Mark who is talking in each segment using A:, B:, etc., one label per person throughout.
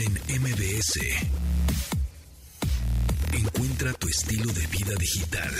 A: en MBS. Encuentra tu estilo de vida digital.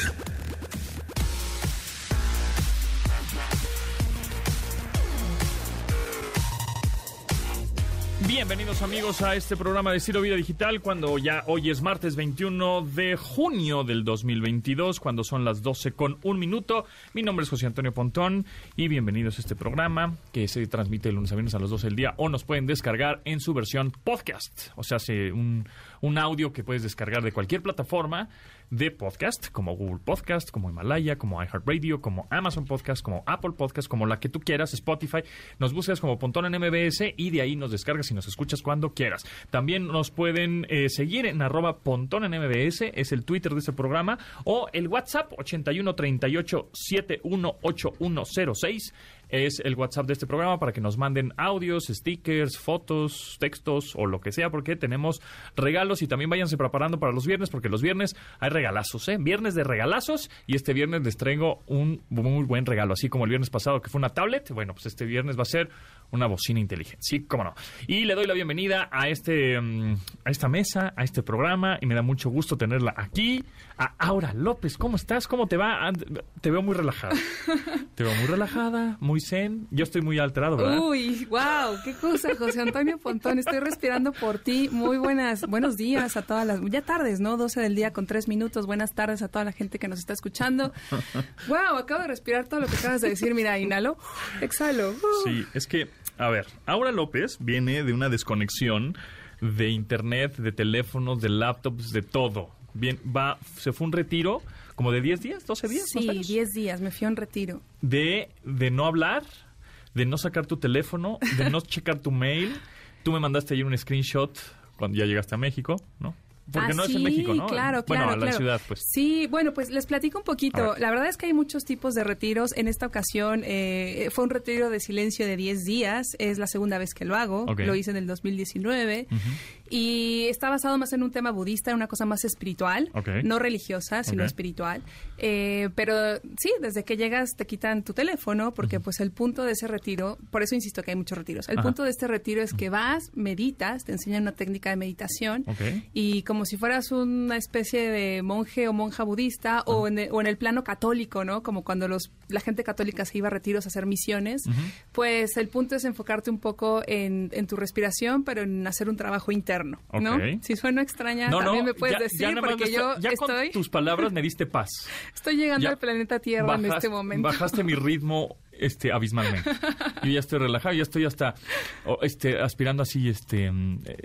B: Bienvenidos amigos a este programa de Estilo Vida Digital cuando ya hoy es martes 21 de junio del 2022 cuando son las 12 con un minuto. Mi nombre es José Antonio Pontón y bienvenidos a este programa que se transmite el lunes a viernes a las 12 del día o nos pueden descargar en su versión podcast. O sea, hace un, un audio que puedes descargar de cualquier plataforma de podcast, como Google Podcast, como Himalaya, como iHeartRadio, como Amazon Podcast, como Apple Podcast, como la que tú quieras, Spotify. Nos buscas como Pontón en MBS y de ahí nos descargas y nos escuchas cuando quieras. También nos pueden eh, seguir en arroba Pontón en MBS, es el Twitter de este programa, o el WhatsApp 8138 718106 es el WhatsApp de este programa para que nos manden audios, stickers, fotos, textos o lo que sea, porque tenemos regalos y también váyanse preparando para los viernes, porque los viernes hay regalazos, ¿eh? Viernes de regalazos y este viernes les traigo un muy buen regalo, así como el viernes pasado que fue una tablet, bueno, pues este viernes va a ser una bocina inteligente, sí, cómo no. Y le doy la bienvenida a este mm, a esta mesa, a este programa y me da mucho gusto tenerla aquí, a Aura López, ¿cómo estás? ¿Cómo te va? Te veo muy relajada. te veo muy relajada, muy zen. Yo estoy muy alterado, ¿verdad?
C: Uy, wow, qué cosa, José Antonio Pontón. Estoy respirando por ti. Muy buenas, buenos días a todas las, ya tardes, ¿no? 12 del día con 3 minutos. Buenas tardes a toda la gente que nos está escuchando. Wow, acabo de respirar todo lo que acabas de decir. Mira, inhalo, exhalo.
B: Sí, es que, a ver, Aura López viene de una desconexión de internet, de teléfonos, de laptops, de todo. Bien, va, se fue un retiro como de 10 días, 12 días.
C: Sí, 10 días, me fui a un retiro.
B: De, de no hablar, de no sacar tu teléfono, de no checar tu mail. Tú me mandaste ayer un screenshot cuando ya llegaste a México, ¿no? Porque
C: ah,
B: no
C: sí,
B: es en México, ¿no?
C: Claro,
B: bueno,
C: claro,
B: a la
C: claro.
B: ciudad, pues.
C: Sí, bueno, pues les platico un poquito. La verdad es que hay muchos tipos de retiros. En esta ocasión eh, fue un retiro de silencio de 10 días. Es la segunda vez que lo hago. Lo hice en el 2019. Y está basado más en un tema budista, una cosa más espiritual, no religiosa, sino espiritual. Eh, pero sí, desde que llegas te quitan tu teléfono, porque pues el punto de ese retiro, por eso insisto que hay muchos retiros. El
B: Ajá.
C: punto de este retiro es que vas, meditas, te enseñan una técnica de meditación y como si fueras una especie de monje o monja budista o, en el, o en el plano católico, ¿no? Como cuando los, la gente católica se iba a retiros a hacer misiones, pues el punto es enfocarte un poco en, en tu respiración, pero en hacer un trabajo interno, ¿no? Si suena extraña,
B: No,
C: también
B: no,
C: me puedes
B: ya-
C: decir,
B: ya
C: porque yo
B: ya
C: estoy,
B: con tus palabras me diste paz.
C: estoy llegando al planeta Tierra en este momento.
B: Bajaste mi ritmo este abismalmente. Yo ya estoy relajado, ya estoy hasta este aspirando así este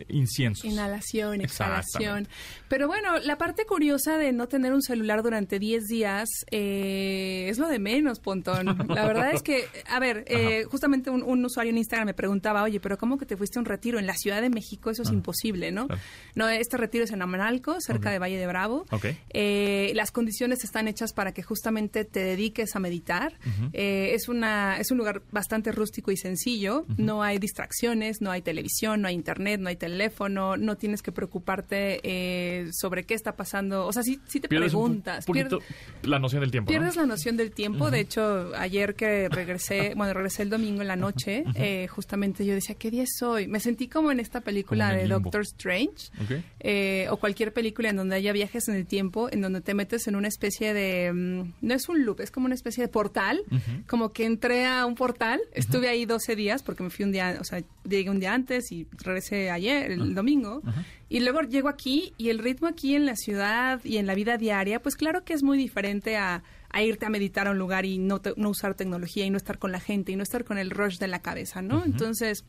B: inciensos.
C: Inhalación, exhalación. Pero bueno, la parte curiosa de no tener un celular durante 10 días eh, es lo de menos, Pontón. La verdad es que, a ver, eh, justamente un, un usuario en Instagram me preguntaba, oye, pero ¿cómo que te fuiste a un retiro en la Ciudad de México? Eso es imposible, ¿no?
B: Claro.
C: No, este retiro es en Amanalco, cerca de Valle de Bravo.
B: Ok.
C: Eh, las condiciones están hechas para que justamente te dediques a meditar. Eh, es, una, es un lugar bastante rústico y sencillo. No hay distracciones, no hay televisión, no hay internet, no hay teléfono. No tienes que preocuparte eh, sobre qué está pasando. O sea, sí, sí te
B: Pierdes un
C: preguntas.
B: poquito
C: pier-
B: la noción del tiempo. ¿no?
C: Pierdes la noción del tiempo. De hecho, ayer que regresé, bueno, regresé el domingo en la noche, eh, justamente yo decía, ¿qué día es hoy? Me sentí como en esta película de. Doctor Strange
B: Ok.
C: eh, o cualquier película en donde haya viajes en el tiempo, en donde te metes en una especie de, mm, no es un loop, es como una especie de portal, como que entré a un portal, estuve ahí 12 días porque me fui un día, o sea, llegué un día antes y regresé ayer, el domingo, y luego llego aquí y el ritmo aquí en la ciudad y en la vida diaria, pues claro que es muy diferente a a irte a meditar a un lugar y no, te- no usar tecnología y no estar con la gente y no estar con el rush de la cabeza, ¿no? Entonces,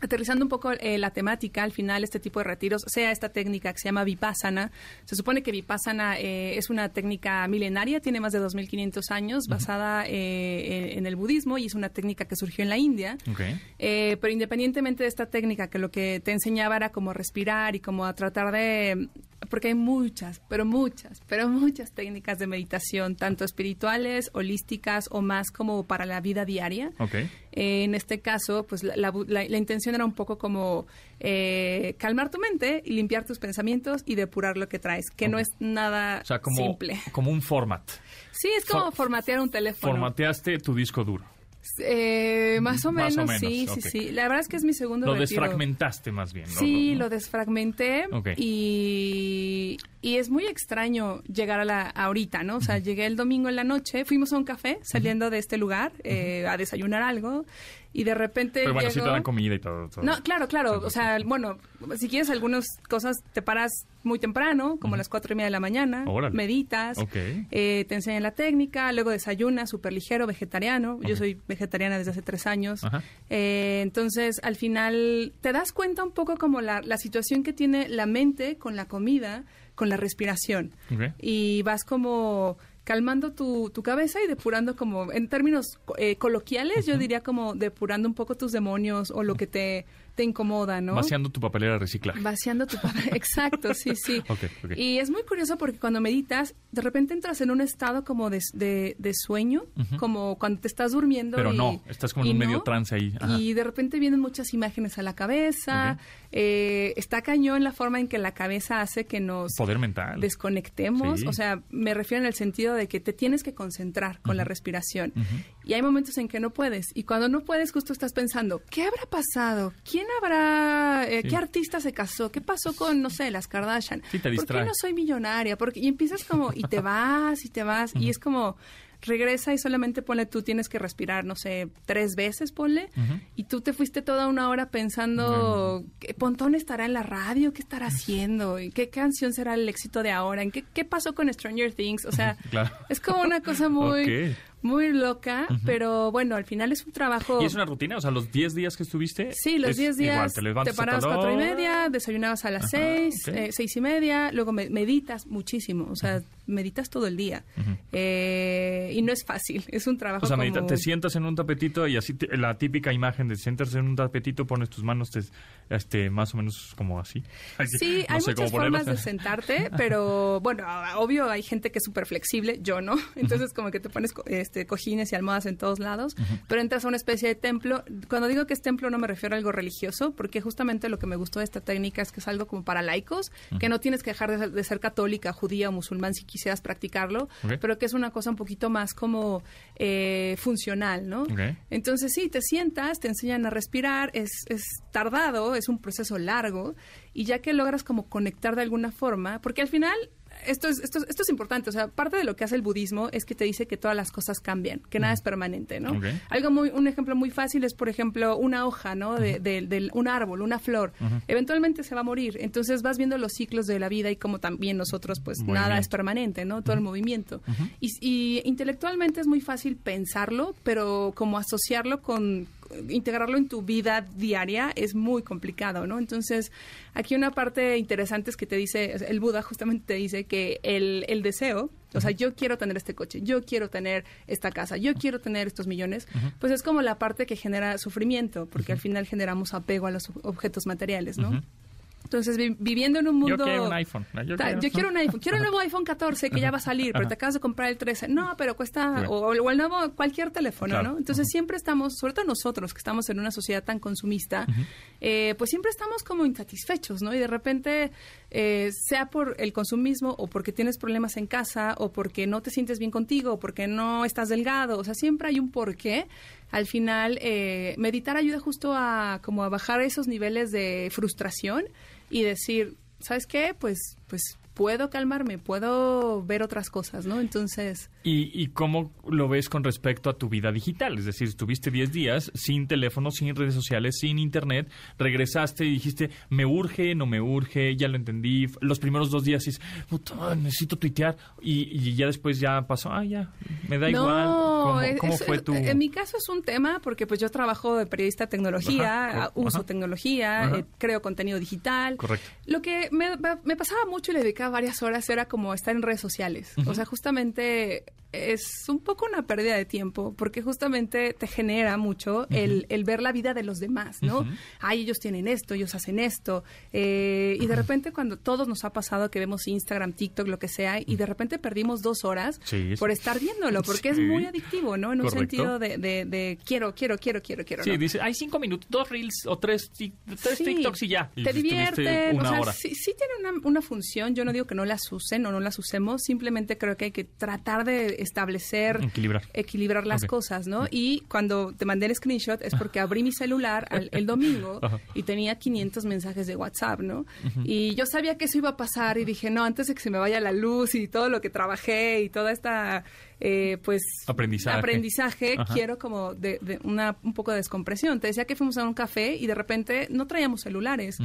C: aterrizando un poco eh, la temática, al final este tipo de retiros, sea esta técnica que se llama Vipassana, se supone que Vipassana eh, es una técnica milenaria, tiene más de 2.500 años, basada eh, en, el budismo y es una técnica que surgió en la India.
B: Ok.
C: Eh, pero independientemente de esta técnica, que lo que te enseñaba era como respirar y como a tratar de... Porque hay muchas, pero muchas, pero muchas técnicas de meditación, tanto espirituales, holísticas o más como para la vida diaria. Eh, en este caso, pues la, la- la- la intención era un poco como eh, calmar tu mente y limpiar tus pensamientos y depurar lo que traes, que no es nada
B: O sea, como,
C: simple.
B: como un format.
C: Sí, es como
B: For-
C: formatear un teléfono.
B: Formateaste tu disco duro.
C: Eh, más o
B: Más
C: menos,
B: o menos,
C: sí, sí, sí. La verdad es que es mi segundo
B: Lo
C: retiro.
B: desfragmentaste más bien, ¿no?
C: Sí, lo desfragmenté
B: Ok.
C: y, y es muy extraño llegar a la ahorita, ¿no? O sea, llegué el domingo en la noche, fuimos a un café saliendo de este lugar eh, a desayunar algo y de repente
B: Pero bueno, sí te
C: llego-
B: dan comida y todo. todo.
C: no, claro, claro. O sea, bueno, si quieres algunas cosas, te paras muy temprano, como a las cuatro y media de la mañana,
B: Órale.
C: meditas,
B: Ok.
C: eh, te enseñan la técnica, luego desayunas, súper ligero, vegetariano. Yo soy vegetariana desde hace tres años.
B: Ajá.
C: Eh, entonces, al final, te das cuenta un poco como la, la situación que tiene la mente con la comida, con la respiración. Y vas como calmando tu, tu cabeza y depurando como, en términos eh, coloquiales, yo diría como depurando un poco tus demonios o lo que te, te incomoda, ¿no?
B: Vaciando tu papelera de reciclaje.
C: Vaciando tu papel. Exacto, sí, sí.
B: Ok, ok.
C: Y es muy curioso porque cuando meditas, de repente entras en un estado como de, de- de sueño, como cuando te estás durmiendo.
B: Pero
C: y-
B: no, estás como en un
C: no.
B: medio trance ahí. Ajá.
C: Y de repente vienen muchas imágenes a la cabeza. Eh, está cañón la forma en que la cabeza hace que nos
B: Poder mental.
C: desconectemos.
B: Sí.
C: O sea, me refiero en el sentido de que te tienes que concentrar con la respiración. Y hay momentos en que no puedes. Y cuando no puedes, justo estás pensando, ¿qué habrá pasado? ¿Quién habrá, eh,
B: Sí.
C: qué artista se casó? ¿Qué pasó con, no sé, las Kardashian?
B: Sí, te
C: ¿Por qué no soy millonaria? Porque, y empiezas como, y te vas, y te vas, y es como... Regresa y solamente ponle tú tienes que respirar, no sé, tres veces ponle. Y tú te fuiste toda una hora pensando, ¿qué Pontón estará en la radio? ¿Qué estará haciendo? ¿Y qué canción será el éxito de ahora? ¿En qué, qué pasó con Stranger Things? O sea,
B: Claro.
C: es como una cosa muy. Muy loca, pero bueno, al final es un trabajo...
B: ¿Y es una rutina? O sea, los 10 días que estuviste.
C: Sí, los
B: es
C: 10
B: igual,
C: días
B: te,
C: te,
B: levantas a
C: parabas
B: tal
C: cuatro y media, desayunabas a las
B: Ajá,
C: seis,
B: ok.
C: eh, seis y media, luego me- meditas muchísimo, o sea, meditas todo el día. Eh, y no es fácil, es un trabajo
B: O sea,
C: como...
B: medita- te sientas en un tapetito y así te- la típica imagen de sientas en un tapetito, pones tus manos te- este, más o menos como así.
C: Sí,
B: No
C: hay muchas formas de sentarte, pero bueno, a- obvio hay gente que es súper flexible, yo no. Entonces como que te pones co- este, cojines y almohadas en todos lados, pero entras a una especie de templo. Cuando digo que es templo no me refiero a algo religioso, porque justamente lo que me gustó de esta técnica es que es algo como para laicos, que no tienes que dejar de ser, de ser católica, judía o musulmán si quisieras practicarlo, pero que es una cosa un poquito más como eh, funcional, ¿no? Entonces sí, te sientas, te enseñan a respirar, es, es tardado, es un proceso largo, y ya que logras como conectar de alguna forma, porque al final esto es, esto, es- esto es importante, o sea, parte de lo que hace el budismo es que te dice que todas las cosas cambian, que nada es permanente, ¿no? Algo muy, un ejemplo muy fácil es, por ejemplo, una hoja, ¿no? De, de- de un árbol, una flor. Eventualmente se va a morir, entonces vas viendo los ciclos de la vida y como también nosotros, pues nada es permanente, ¿no? Todo el movimiento. y, y intelectualmente es muy fácil pensarlo, pero como asociarlo con integrarlo en tu vida diaria es muy complicado, ¿no? Entonces, aquí una parte interesante es que te dice, el Buda justamente te dice que el, el deseo, o sea, yo quiero tener este coche, yo quiero tener esta casa, yo quiero tener estos millones, pues es como la parte que genera sufrimiento, porque al final generamos apego a los objetos materiales, ¿no? Entonces, vi- viviendo en un
B: Yo
C: mundo...
B: quiero un iPhone. Yo
C: Ta-
B: quiero-
C: Yo quiero un iPhone, quiero el nuevo iPhone 14 que ya va a salir, pero te acabas de comprar el 13. No, pero cuesta, o, o el nuevo, cualquier teléfono,
B: Claro.
C: ¿no? Entonces siempre estamos, sobre todo nosotros que estamos en una sociedad tan consumista, eh, pues siempre estamos como insatisfechos, ¿no? Y de repente, eh, sea por el consumismo o porque tienes problemas en casa o porque no te sientes bien contigo o porque no estás delgado, o sea, siempre hay un porqué. Al final, eh, meditar ayuda justo a como a bajar esos niveles de frustración y decir, ¿sabes qué? Pues, pues puedo calmarme, puedo ver otras cosas, ¿no? Entonces,
B: ¿Y, ¿Y cómo lo ves con respecto a tu vida digital? Es decir, estuviste 10 días sin teléfono, sin redes sociales, sin internet, regresaste y dijiste, me urge, no me urge, ya lo entendí. Los primeros dos días dices, puta, necesito tuitear. Y, y ya después ya pasó, ah, ya, me da igual. ¿Cómo,
C: es-
B: cómo fue tu...?
C: En mi caso es un tema porque pues yo trabajo de periodista de tecnología,
B: Ajá,
C: ah, uso
B: ajá.
C: tecnología,
B: Ajá.
C: eh, creo contenido digital.
B: Correcto.
C: Lo que me, me pasaba mucho y le dedicaba varias horas era como estar en redes sociales. O sea, justamente it. Es un poco una pérdida de tiempo porque justamente te genera mucho el, el ver la vida de los demás, ¿no?
B: Ujú.
C: Ay, ellos tienen esto, ellos hacen esto. eh, y de repente cuando todos nos ha pasado que vemos Instagram, TikTok, lo que sea, y de repente perdimos dos horas
B: Sí,
C: por estar viéndolo, porque es muy adictivo, ¿no? En un sentido de, de- de quiero, quiero, quiero, quiero, quiero.
B: Sí,
C: ¿no?
B: dice, hay cinco minutos, dos reels o tres, tres
C: Sí,
B: TikToks y ya.
C: Te divierten, o sea,
B: hora.
C: sí, sí tiene una, una función. Yo no digo que no las usen o no las usemos, simplemente creo que hay que tratar de establecer,
B: Equilibrar.
C: equilibrar las cosas, ¿no? Y cuando te mandé el screenshot es porque abrí mi celular al- el domingo y tenía 500 mensajes de WhatsApp, ¿no? Y yo sabía que eso iba a pasar y dije, no, antes de que se me vaya la luz y todo lo que trabajé y toda esta, eh, pues...
B: Aprendizaje.
C: aprendizaje,
B: Ajá.
C: quiero como de, de una, un poco de descompresión. Te decía que fuimos a un café y de repente no traíamos celulares.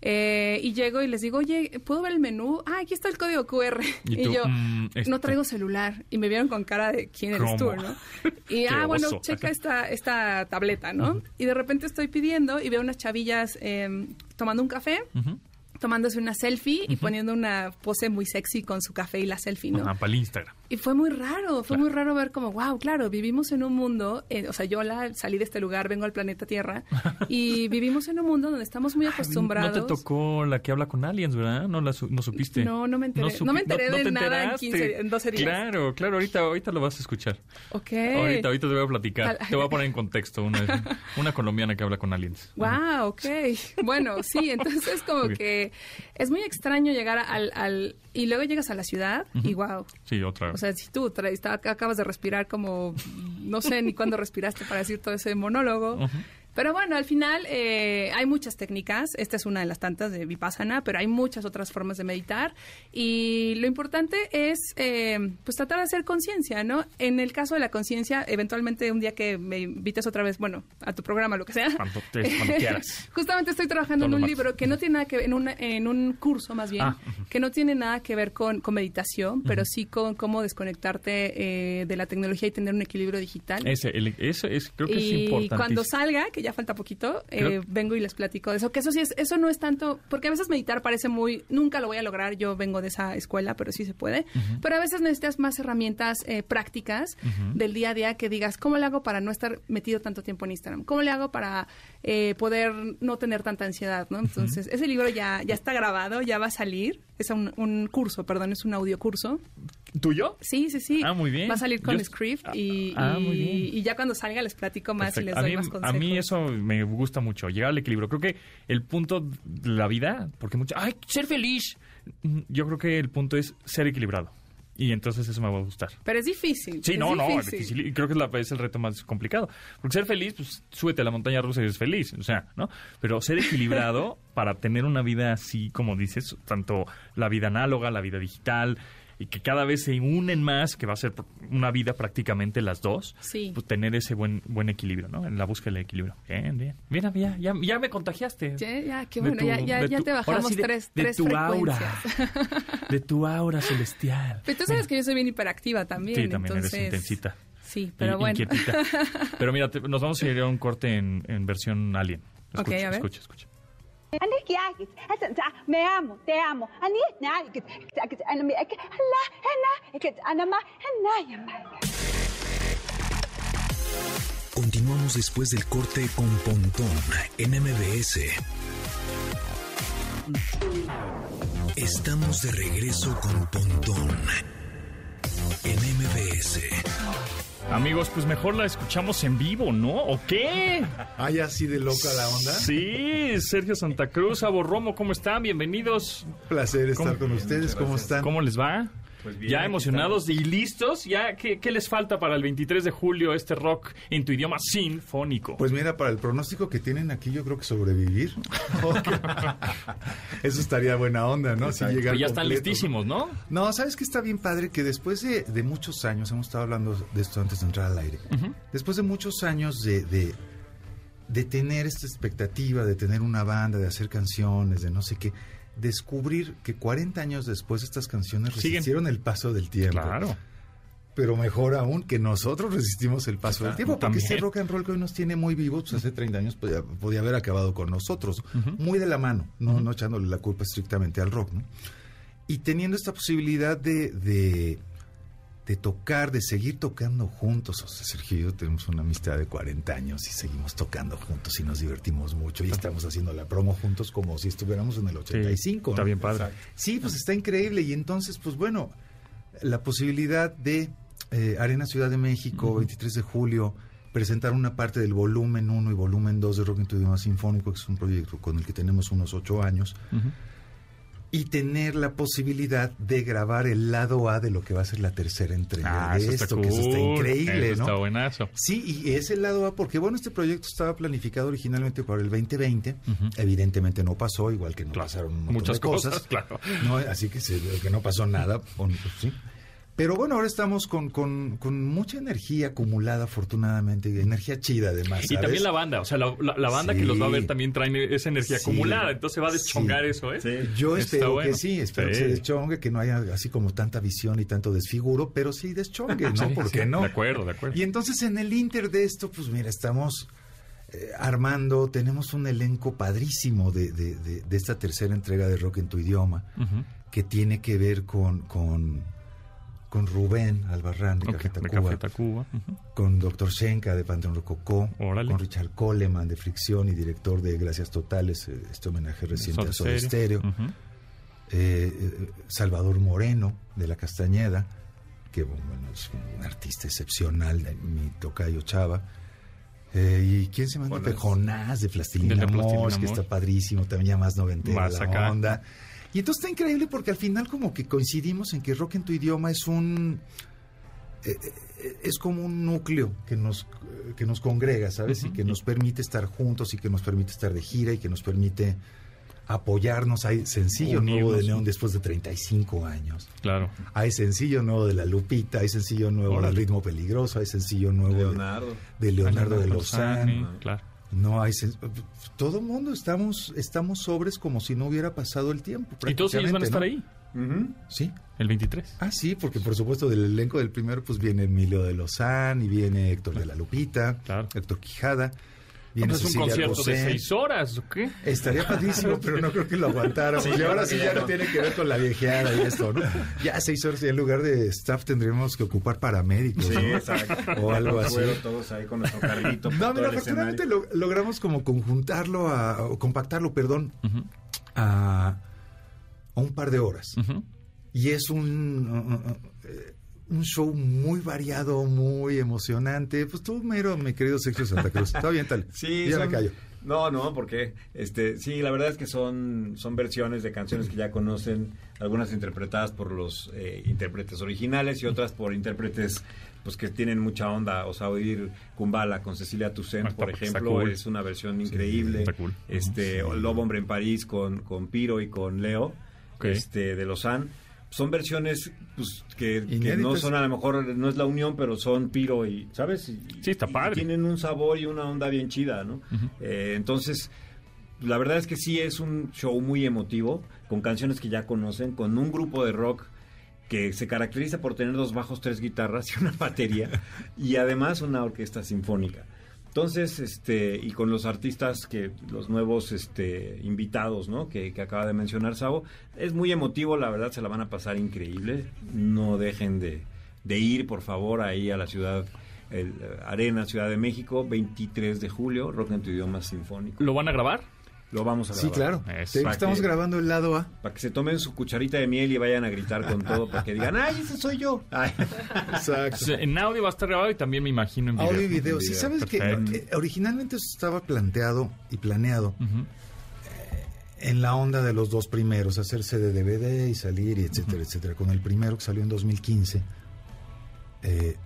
C: Eh, y llego y les digo, oye, ¿puedo ver el menú? Ah, aquí está el código QR.
B: Y
C: Y,
B: tú,
C: yo,
B: mm, este-
C: no traigo celular. Y me vieron con cara de, ¿quién eres tú,
B: ¿Cómo?
C: no? Y, ah, bueno,
B: oso.
C: checa esta, esta tableta, ¿no? Y de repente estoy pidiendo y veo unas chavillas eh, tomando un café.
B: Ujú.
C: tomándose una selfie y poniendo una pose muy sexy con su café y la selfie, ¿no?
B: Para el Instagram.
C: Y fue muy raro, fue
B: Claro.
C: muy raro ver como, wow, claro, vivimos en un mundo, eh, o sea, yo la, salí de este lugar, vengo al planeta Tierra, y vivimos en un mundo donde estamos muy acostumbrados.
B: No te tocó la que habla con aliens, ¿verdad? No, la su- no supiste.
C: No, no me enteré.
B: supi-
C: No me enteré de nada en
B: enteraste.
C: 15 en 12 días.
B: Claro, claro, ahorita, ahorita lo vas a escuchar.
C: Ok.
B: Ahorita, ahorita te voy a platicar.
C: Al-
B: Te voy a poner en contexto una, una colombiana que habla con aliens.
C: Wow, ok. Bueno, sí, entonces como que es muy extraño llegar al, al... Y luego llegas a la ciudad y wow.
B: Sí, otra.
C: O sea, si tú acabas de respirar como... No sé ni cuándo respiraste para decir todo ese monólogo. Pero bueno, al final eh, hay muchas técnicas. Esta es una de las tantas de Vipassana, pero hay muchas otras formas de meditar. Y lo importante es eh, pues tratar de hacer conciencia, ¿no? En el caso de la conciencia, eventualmente un día que me invites otra vez, bueno, a tu programa, lo que sea.
B: Cuando, te- cuando quieras.
C: Justamente estoy trabajando en un libro que no tiene nada que ver, en, una- en un curso más bien,
B: Ah,
C: que no tiene nada que ver con, con meditación, pero sí con cómo desconectarte eh, de la tecnología y tener un equilibrio digital.
B: Ese, el- es, creo que es
C: y
B: importante.
C: cuando salga, que ya falta poquito, eh, vengo y les platico de eso. Que eso sí es, eso no es tanto, porque a veces meditar parece muy, nunca lo voy a lograr. Yo vengo de esa escuela, pero sí se puede. Pero a veces necesitas más herramientas eh, prácticas del día a día que digas, ¿cómo le hago para no estar metido tanto tiempo en Instagram? ¿Cómo le hago para eh, poder no tener tanta ansiedad? ¿no? Entonces, ese libro ya, ya está grabado, ya va a salir. Es un, un curso, perdón, es un audio curso.
B: ¿Tuyo?
C: Sí, sí, sí.
B: Ah, muy bien.
C: Va a salir con
B: Yo-
C: script y,
B: Ah,
C: y-
B: bien.
C: y ya cuando salga les platico más y les
B: a,
C: doy
B: mí,
C: más
B: a
C: consejos.
B: mí eso me gusta mucho, llegar al equilibrio. Creo que el punto de la vida, porque mucho, ¡ay, ser feliz! Mm, Yo creo que el punto es ser equilibrado. Y entonces eso me va a gustar.
C: Pero es difícil.
B: Sí,
C: es
B: no, no, es
C: difícil.
B: Y creo que es, la- es el reto más complicado. Porque ser feliz, pues súbete a la montaña rusa y eres feliz. O sea, ¿no? Pero ser equilibrado para tener una vida así, como dices, tanto la vida análoga, la vida digital, y que cada vez se unen más, que va a ser una vida prácticamente las dos.
C: Sí.
B: Pues tener ese buen buen equilibrio, ¿no? En la búsqueda del equilibrio. Bien, bien. Mira, ya, ya, ya me contagiaste.
C: Ya, ya, qué bueno,
B: tu-
C: ya, ya, te bajamos
B: sí, de-
C: tres,
B: de
C: tres
B: tu aura. De tu aura celestial.
C: Pero tú sabes que yo soy bien hiperactiva también.
B: Sí, también
C: entonces...
B: eres intensita.
C: Sí, pero
B: In-
C: bueno.
B: inquietita. Pero mira, te- nos vamos a ir a un corte en, en versión alien. Escucha,
C: a ver.
B: escucha, escucha.
D: Me amo, te amo.
A: Continuamos después del corte con Pontón en MBS. Estamos de regreso con Pontón en MBS.
B: Amigos, pues mejor la escuchamos en vivo, ¿no? ¿O qué?
E: ¿Hay así de loca la onda?
B: Sí, Sergio Santa Cruz, Abo Romo, ¿cómo están? Bienvenidos.
E: Un placer estar
B: ¿Cómo?
E: con ustedes. ¿Cómo están?
B: ¿Cómo les va?
E: Pues bien,
B: ya emocionados y listos. ¿Ya qué, qué les falta para el 23 de julio este rock en tu idioma sinfónico?
E: Pues mira, para el pronóstico que tienen aquí, yo creo que sobrevivir. Eso estaría buena onda, ¿no? Si llegar
B: Pues ya están listísimos, ¿no?
E: ¿no? ¿sabes qué está bien padre? Que después de, de muchos años, hemos estado hablando de esto antes de entrar al aire, después de muchos años de, de, de tener esta expectativa, de tener una banda, de hacer canciones, de no sé qué, descubrir que 40 años después estas canciones
B: Siguen.
E: resistieron el paso del tiempo.
B: Claro.
E: pero mejor aún que nosotros resistimos el paso del tiempo, porque
B: también.
E: este rock and roll que hoy nos tiene muy vivos, pues hace 30 años podía, podía haber acabado con nosotros, muy de la mano, no, no echándole la culpa estrictamente al rock, ¿no? Y teniendo esta posibilidad de, de, de tocar, de seguir tocando juntos, o sea, Sergio y yo tenemos una amistad de 40 años y seguimos tocando juntos y nos divertimos mucho y estamos haciendo la promo juntos como si estuviéramos en el 85.
B: está
E: ¿no?
B: bien padre.
E: Sí, pues está increíble. Y entonces, pues bueno, la posibilidad de eh, Arena Ciudad de México, 23 de julio, presentar una parte del volumen 1 y volumen 2 de Rock en tu idioma sinfónico, que es un proyecto con el que tenemos unos ocho años, y tener la posibilidad de grabar el lado A de lo que va a ser la tercera entrega
B: Ah,
E: de esto, que eso está increíble,
B: Eso
E: ¿no?
B: está buenazo.
E: Sí, y es el lado A porque, bueno, este proyecto estaba planificado originalmente para el 2020. Evidentemente no pasó, igual que no
B: Claro.
E: pasaron
B: Muchas
E: cosas.
B: cosas, claro.
E: No, así que, se- que no pasó nada. pues, sí. Pero bueno, ahora estamos con, con, con mucha energía acumulada, afortunadamente. Energía chida, además.
B: Y también la banda, o sea, la, la- la banda
E: Sí.
B: que los va a ver también traen esa energía
E: Sí.
B: acumulada, entonces va a deschongar
E: Sí.
B: eso, ¿eh?
E: Yo
B: Está
E: espero
B: bueno.
E: que sí, espero que se deschongue, que no haya así como tanta visión y tanto desfiguro, pero sí deschongue, ¿no?
B: Sí,
E: ¿Por
B: sí,
E: qué no?
B: De acuerdo, de acuerdo.
E: Y entonces en el inter de esto, pues mira, estamos eh, armando, tenemos un elenco padrísimo de, de- de- de esta tercera entrega de Rock en tu idioma, que tiene que ver con, con, con Rubén Albarrán de
B: Ok,
E: Café
B: de
E: Tacuba,
B: Café Tacuba. ujú.
E: con Dr. Shenka de Panteón Rococó,
B: Órale.
E: con Richard Coleman de Fricción y director de Gracias Totales, eh, este homenaje reciente a Soda Stereo. Eh, eh, Salvador Moreno de la Castañeda, que bueno, es un artista excepcional, de mi tocayo Chava. Eh, ¿Y quién se llama?
F: Jonás.
E: Jonás de Plastilina
B: de Plastilina
E: Mosh, que está padrísimo, también ya más noventera
B: Más
E: la
B: acá.
E: onda. Y entonces está increíble porque al final como que coincidimos en que rock en tu idioma es un... eh, eh, es como un núcleo que nos, eh, que nos congrega, ¿sabes? Y que nos permite estar juntos y que nos permite estar de gira y que nos permite apoyarnos. Hay sencillo nuevo de. Neón después de 35 años.
B: Claro.
E: Hay sencillo nuevo de La Lupita, hay sencillo nuevo del Ritmo Peligroso, hay sencillo nuevo de-
F: Leonardo.
E: de Leonardo de Lozán.
B: Claro.
E: No hay todo el mundo estamos estamos sobres como si no hubiera pasado el tiempo.
B: Y todos ellos van a estar ahí.
E: Sí.
B: el 23.
E: Ah, sí, porque por supuesto del elenco del primero pues viene Emilio de Lozán y viene Héctor de la Lupita,
B: Claro.
E: Héctor Quijada, viene
B: es un
E: Cecilia
B: concierto de seis horas, ¿o qué?
E: Estaría padrísimo, pero no creo que lo aguantáramos.
F: Sí,
E: y ahora sí ya no
F: no.
E: tiene que ver con la viejeada y esto, ¿no? Ya seis horas y en lugar de staff tendríamos que ocupar paramédicos,
F: Sí,
E: ¿no?
F: exacto.
E: O algo así.
F: Todos ahí con nuestro carrito.
E: No, mira, afortunadamente lo- logramos como conjuntarlo, a, o compactarlo, perdón, a, a un par de horas. Y es un, uh, uh, uh, eh, un show muy variado, muy emocionante. Pues tú, mero, mi querido Sergio Santa Cruz. Está bien, tal.
F: Sí,
E: ya
F: son-
E: me callo.
F: No, no, porque este, sí, la verdad es que son, son versiones de canciones que ya conocen, algunas interpretadas por los eh, intérpretes originales y otras por intérpretes pues que tienen mucha onda. O sea, oír Kumbala con Cecilia Toussaint,
B: Ah, está-
F: por ejemplo,
B: cool.
F: es una versión increíble.
B: está cool.
F: Este, o Lobo Hombre en París con, con Piro y con Leo,
B: Ok.
F: este, de Lausanne. Son versiones pues, que, que no son a lo mejor, no es la unión, pero son Piro y, ¿sabes? Y-
B: Sí, está
F: y
B: padre.
F: tienen un sabor y una onda bien chida, ¿no? Eh, entonces, la verdad es que sí es un show muy emotivo, con canciones que ya conocen, con un grupo de rock que se caracteriza por tener dos bajos, tres guitarras y una batería, y además una orquesta sinfónica. Entonces, este, y con los artistas que, los nuevos este, invitados, ¿no? Que, acaba de mencionar Sabo, es muy emotivo, la verdad se la van a pasar increíble. No dejen de, de ir, por favor, ahí a la ciudad, el, eh, Arena, Ciudad de México, 23 de julio, Rock en tu idioma sinfónico.
B: ¿Lo van a grabar?
F: Lo vamos a
E: Sí,
F: grabar.
E: claro.
B: Eso.
E: Te-
F: Para
E: Estamos
F: que-
E: grabando el lado A.
F: Para que se tomen su cucharita de miel y vayan a gritar con todo, para que digan, ¡ay, ese soy yo! Ay.
E: Exacto.
B: En audio va a estar grabado y también me imagino en video.
E: Audio y video. Sí,
F: Video,
E: sabes que
B: perfecto.
E: eh, originalmente eso estaba planteado y planeado
B: Ujú.
E: en la onda de los dos primeros, hacerse de DVD y salir, y etcétera, etcétera. Con el primero que salió en 2015, eh,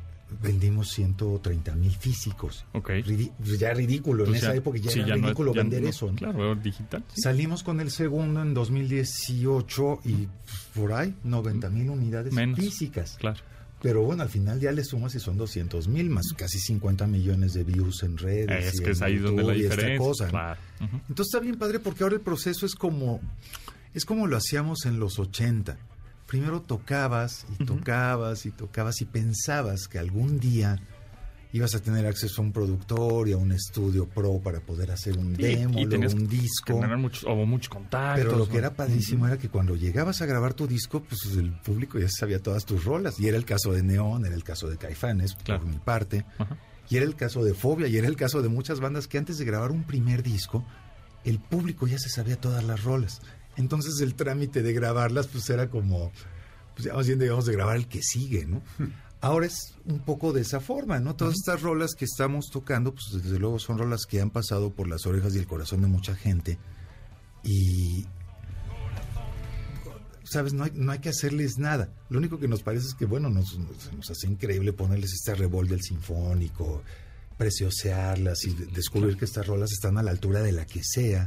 E: vendimos 130 mil físicos.
B: Ok.
E: Ridi- ya ridículo, en
B: Pues
E: esa
B: ya-
E: época ya
B: sí,
E: era
B: no es-
E: ridículo
B: ya
E: vender
B: no-
E: eso. ¿no?
B: Claro, digital. sí.
E: Salimos con el segundo en 2018 y pues, por ahí 90 mil unidades
B: Menos.
E: físicas.
B: Claro.
E: Pero bueno, al final ya le sumas y son 200 mil más casi 50 millones de views en redes.
B: Es
E: y
B: que es
E: en
B: ahí donde la diferencia.
E: cosa, ¿no?
B: Claro. Ujú.
E: Entonces está bien padre porque ahora el proceso es como es como lo hacíamos en los 80. Primero tocabas y tocabas y tocabas y pensabas que algún día ibas a tener acceso a un productor y a un estudio pro para poder hacer un
B: Y-
E: demo,
B: y
E: luego
B: tenías
E: un disco.
B: tener muchos, o muchos contactos.
E: Pero lo que era padrísimo era que cuando llegabas a grabar tu disco, pues el público ya sabía todas tus rolas. Y era el caso de Neón, era el caso de Caifanes,
B: Claro.
E: por mi parte. Y era el caso de Fobia, y era el caso de muchas bandas que antes de grabar un primer disco, el público ya se sabía todas las rolas. Entonces el trámite de grabarlas, pues era como, pues ya más bien digamos de grabar el que sigue, ¿no? Ahora es un poco de esa forma, ¿no? Todas estas rolas que estamos tocando, pues desde luego son rolas que han pasado por las orejas y el corazón de mucha gente. Y sabes, no hay, no hay que hacerles nada. Lo único que nos parece es que, bueno, nos, nos, nos hace increíble ponerles este revol del sinfónico, preciosearlas y de- descubrir que estas rolas están a la altura de la que sea.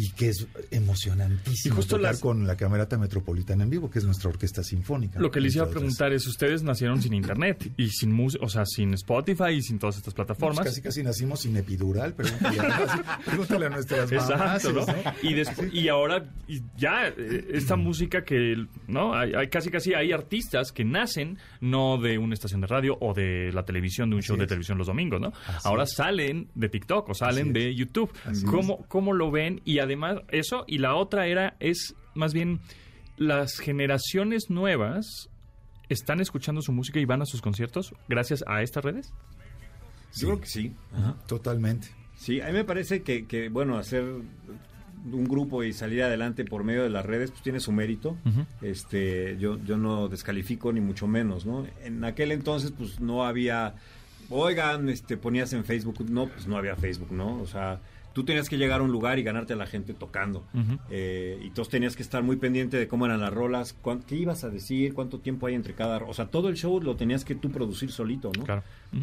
E: Y que es emocionantísimo
B: Y justo
E: tocar
B: las-
E: con la Camerata Metropolitana en vivo, que es nuestra orquesta sinfónica.
B: Lo que les iba a
E: otras.
B: preguntar es, ustedes nacieron sin internet y sin música, o sea, sin Spotify y sin todas estas
E: Pues
B: plataformas.
E: casi casi nacimos sin epidural, pregúntale a, pregúntale a nuestras mamás.
B: Exacto, ¿no?
E: ¿no?
B: Y, ahora y ya eh, esta música que, ¿no? Hay, hay casi casi hay artistas que nacen no de una estación de radio o de la televisión, de un
E: Así
B: show de televisión los domingos, ¿no?
E: Así
B: ahora
E: es.
B: salen de TikTok o salen
E: Así
B: de YouTube. ¿Cómo, ¿Cómo lo ven? Y además eso, y la otra era, es más bien las generaciones nuevas están escuchando su música y van a sus conciertos gracias a estas redes.
F: Yo creo que sí. Ajá.
E: Totalmente.
F: Sí, a mí me parece que, que, bueno, hacer un grupo y salir adelante por medio de las redes, pues tiene su mérito. Este, yo, yo no descalifico ni mucho menos, ¿no? En aquel entonces, pues no había, oigan, este, ponías en Facebook, no, pues no había Facebook, ¿no? O sea, tú tenías que llegar a un lugar y ganarte a la gente tocando. Eh, y todos tenías que estar muy pendiente de cómo eran las rolas, cuán- qué ibas a decir, cuánto tiempo hay entre cada... O sea, todo el show lo tenías que tú producir solito, ¿no?
B: Claro.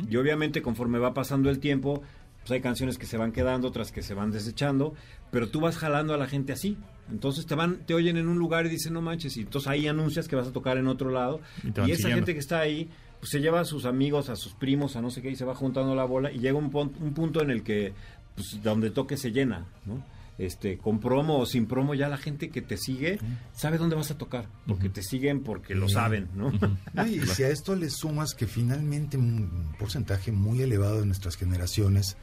F: Y obviamente conforme va pasando el tiempo, pues hay canciones que se van quedando, otras que se van desechando, pero tú vas jalando a la gente así. Entonces te van, te oyen en un lugar y dicen no manches, y entonces ahí anuncias que vas a tocar en otro lado.
B: Y
F: esa
B: siguiendo.
F: gente que está ahí, pues se lleva a sus amigos, a sus primos, a no sé qué, y se va juntando la bola, y llega un, pon- un punto en el que, pues donde toque se llena, ¿no? Este, con promo o sin promo, ya la gente que te sigue sabe dónde vas a tocar, porque te siguen porque lo saben, ¿no?
E: No, y si a esto le sumas que finalmente un porcentaje muy elevado de nuestras generaciones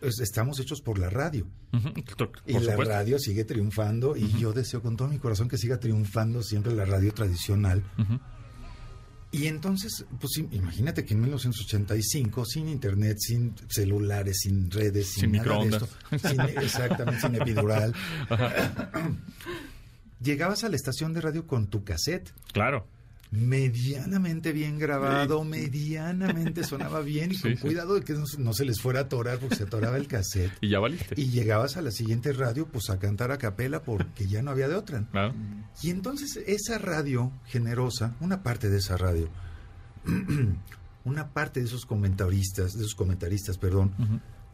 E: pues, estamos hechos por la radio.
B: Por
E: Y la
B: supuesto.
E: radio sigue triunfando y yo deseo con todo mi corazón que siga triunfando siempre la radio tradicional.
B: Ujú.
E: Y entonces, pues imagínate que en 1985, sin internet, sin celulares, sin redes, sin,
B: Sin
E: nada de
B: microondas.
E: esto, sin- exactamente, sin epidural, llegabas a la estación de radio con tu cassette,
B: Claro.
E: Medianamente bien grabado, medianamente sonaba bien y
B: Sí,
E: con cuidado de que no, se- no se les fuera a atorar porque se atoraba el cassette.
B: Y ya valiste.
E: Y llegabas a la siguiente radio pues a cantar a capela porque ya no había de otra.
B: Claro.
E: Y entonces esa radio generosa, una parte de esa radio, una parte de esos comentaristas, de esos comentaristas, perdón,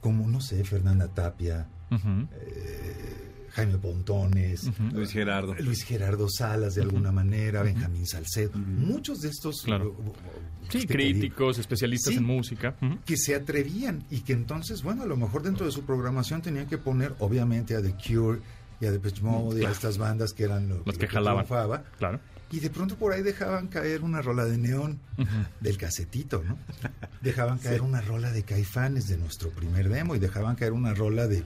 E: como no sé, Fernanda Tapia,
B: Ujú.
E: Jaime Pontones.
F: Luis Gerardo.
E: Luis Gerardo Salas de alguna manera, Benjamín Salcedo, muchos de estos
B: Claro.
E: uh, uh,
B: Sí,
E: que te digo,
B: críticos, especialistas
E: Sí.
B: en música.
E: Que se atrevían y que entonces, bueno, a lo mejor dentro de su programación tenían que poner, obviamente, a The Cure y a Depeche Mode y a estas bandas que eran lo,
B: Las que jalaban.
E: triunfaba.
B: Claro.
E: Y de pronto por ahí dejaban caer una rola de neón del casetito, ¿no? Dejaban caer una rola de Caifanes de nuestro primer demo y dejaban caer una rola de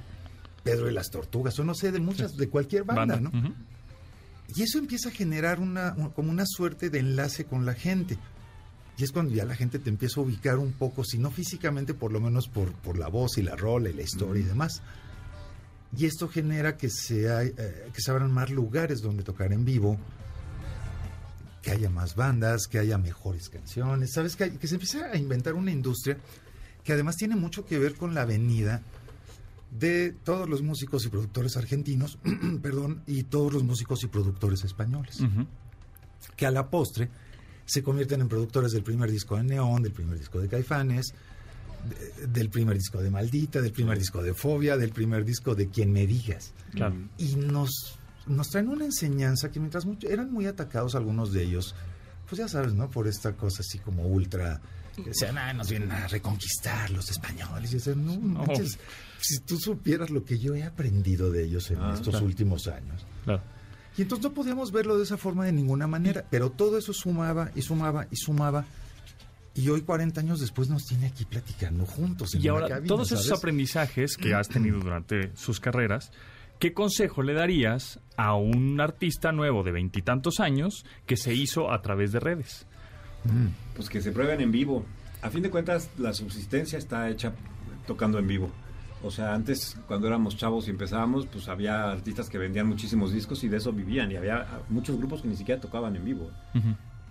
E: Pedro y las Tortugas, o no sé, de muchas, de cualquier banda, ¿no? Y eso empieza a generar una, un- como una suerte de enlace con la gente. Y es cuando ya la gente te empieza a ubicar un poco, si no físicamente, por lo menos por, por la voz y la rola y la historia y demás. Y esto genera que se, hay- eh, que se abran más lugares donde tocar en vivo, que haya más bandas, que haya mejores canciones, ¿sabes? Que, hay- que se empiece a inventar una industria que además tiene mucho que ver con la venida de todos los músicos y productores argentinos, perdón, y todos los músicos y productores españoles, que a la postre se convierten en productores del primer disco de Neón, del primer disco de Caifanes, de- del primer disco de Maldita, del primer disco de Fobia, del primer disco de Quien me digas.
B: Claro.
E: Y nos, nos traen una enseñanza que mientras mucho, eran muy atacados algunos de ellos, pues ya sabes, ¿no? Por esta cosa así como ultra... Decían, ah, nos vienen a reconquistar los españoles. Y decían, no,
B: No.
E: manches, si tú supieras lo que yo he aprendido de ellos en
F: Ah,
E: estos
B: claro.
E: últimos años.
B: Claro.
E: Y entonces no podíamos verlo de esa forma de ninguna manera, pero todo eso sumaba y sumaba y sumaba. Y hoy, 40 años después, nos tiene aquí platicando juntos. en
B: Y ahora,
E: cabina,
B: todos esos aprendizajes que has tenido durante sus carreras, ¿qué consejo le darías a un artista nuevo de veintitantos años que se hizo a través de redes?
F: Pues que se prueben en vivo. A fin de cuentas, la subsistencia está hecha tocando en vivo. O sea, antes, cuando éramos chavos y empezábamos, pues había artistas que vendían muchísimos discos y de eso vivían. Y había muchos grupos que ni siquiera tocaban en vivo.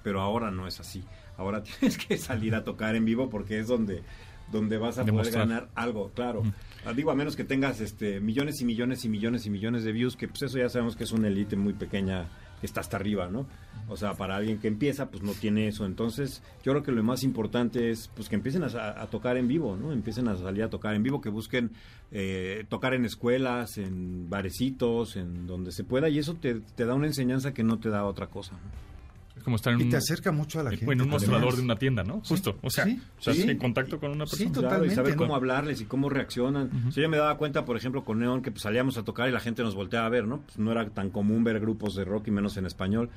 F: Pero ahora no es así. Ahora tienes que salir a tocar en vivo porque es donde, donde vas a poder ganar algo, claro. Ah, Digo, a menos que tengas este millones y millones y millones y millones de views, que pues eso ya sabemos que es una élite muy pequeña que está hasta arriba, ¿no? O sea, para alguien que empieza, pues no tiene eso. Entonces, yo creo que lo más importante es pues que empiecen a, tocar en vivo, ¿no? Empiecen a salir a tocar en vivo, que busquen eh, tocar en escuelas, en barecitos, en donde se pueda, y eso te, te da una enseñanza que no te da otra cosa. ¿no?
B: Es como estar en
E: Y
B: un,
E: te acerca mucho a la
B: en
E: gente.
B: un
E: además.
B: mostrador de una tienda, ¿no? Justo. O sea,
E: Sí, sí.
B: en contacto con una
E: Sí,
B: persona.
E: total.
F: Claro, y saber cómo hablarles y cómo reaccionan. Sí, yo me daba cuenta, por ejemplo, con Neon, que pues, salíamos a tocar y la gente nos volteaba a ver, ¿no? Pues, no era tan común ver grupos de rock y menos en español.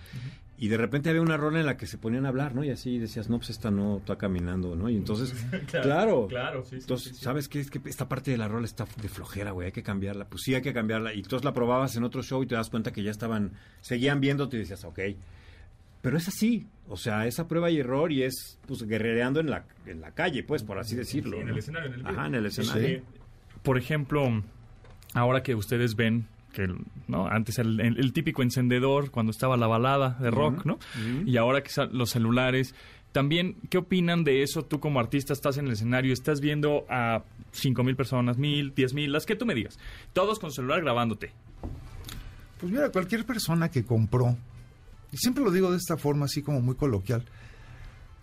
F: Y de repente había una rola en la que se ponían a hablar, ¿no? Y así decías, no, pues esta no está caminando, ¿no? Y entonces, claro,
B: claro, sí, sí,
F: Entonces,
B: sí, sí.
F: ¿sabes qué? Es que esta parte de la rola está de flojera, güey, hay que cambiarla. Pues sí, hay que cambiarla. Y entonces la probabas en otro show y te das cuenta que ya estaban, seguían viéndote y decías, ok. Pero es así, o sea, esa prueba y error y es, pues, guerrereando en la, en la calle, pues, por así decirlo.
B: en
F: ¿no?
B: el escenario, en el
F: Ajá, en el escenario.
B: Por ejemplo, ahora que ustedes ven que no antes el, el- el típico encendedor cuando estaba la balada de rock, ¿no? Y ahora que los celulares también, ¿qué opinan de eso? Tú como artista estás en el escenario, estás viendo a cinco mil personas, mil, diez mil, las que tú me digas, todos con celular grabándote.
E: Pues mira, cualquier persona que compró, y siempre lo digo de esta forma, así como muy coloquial,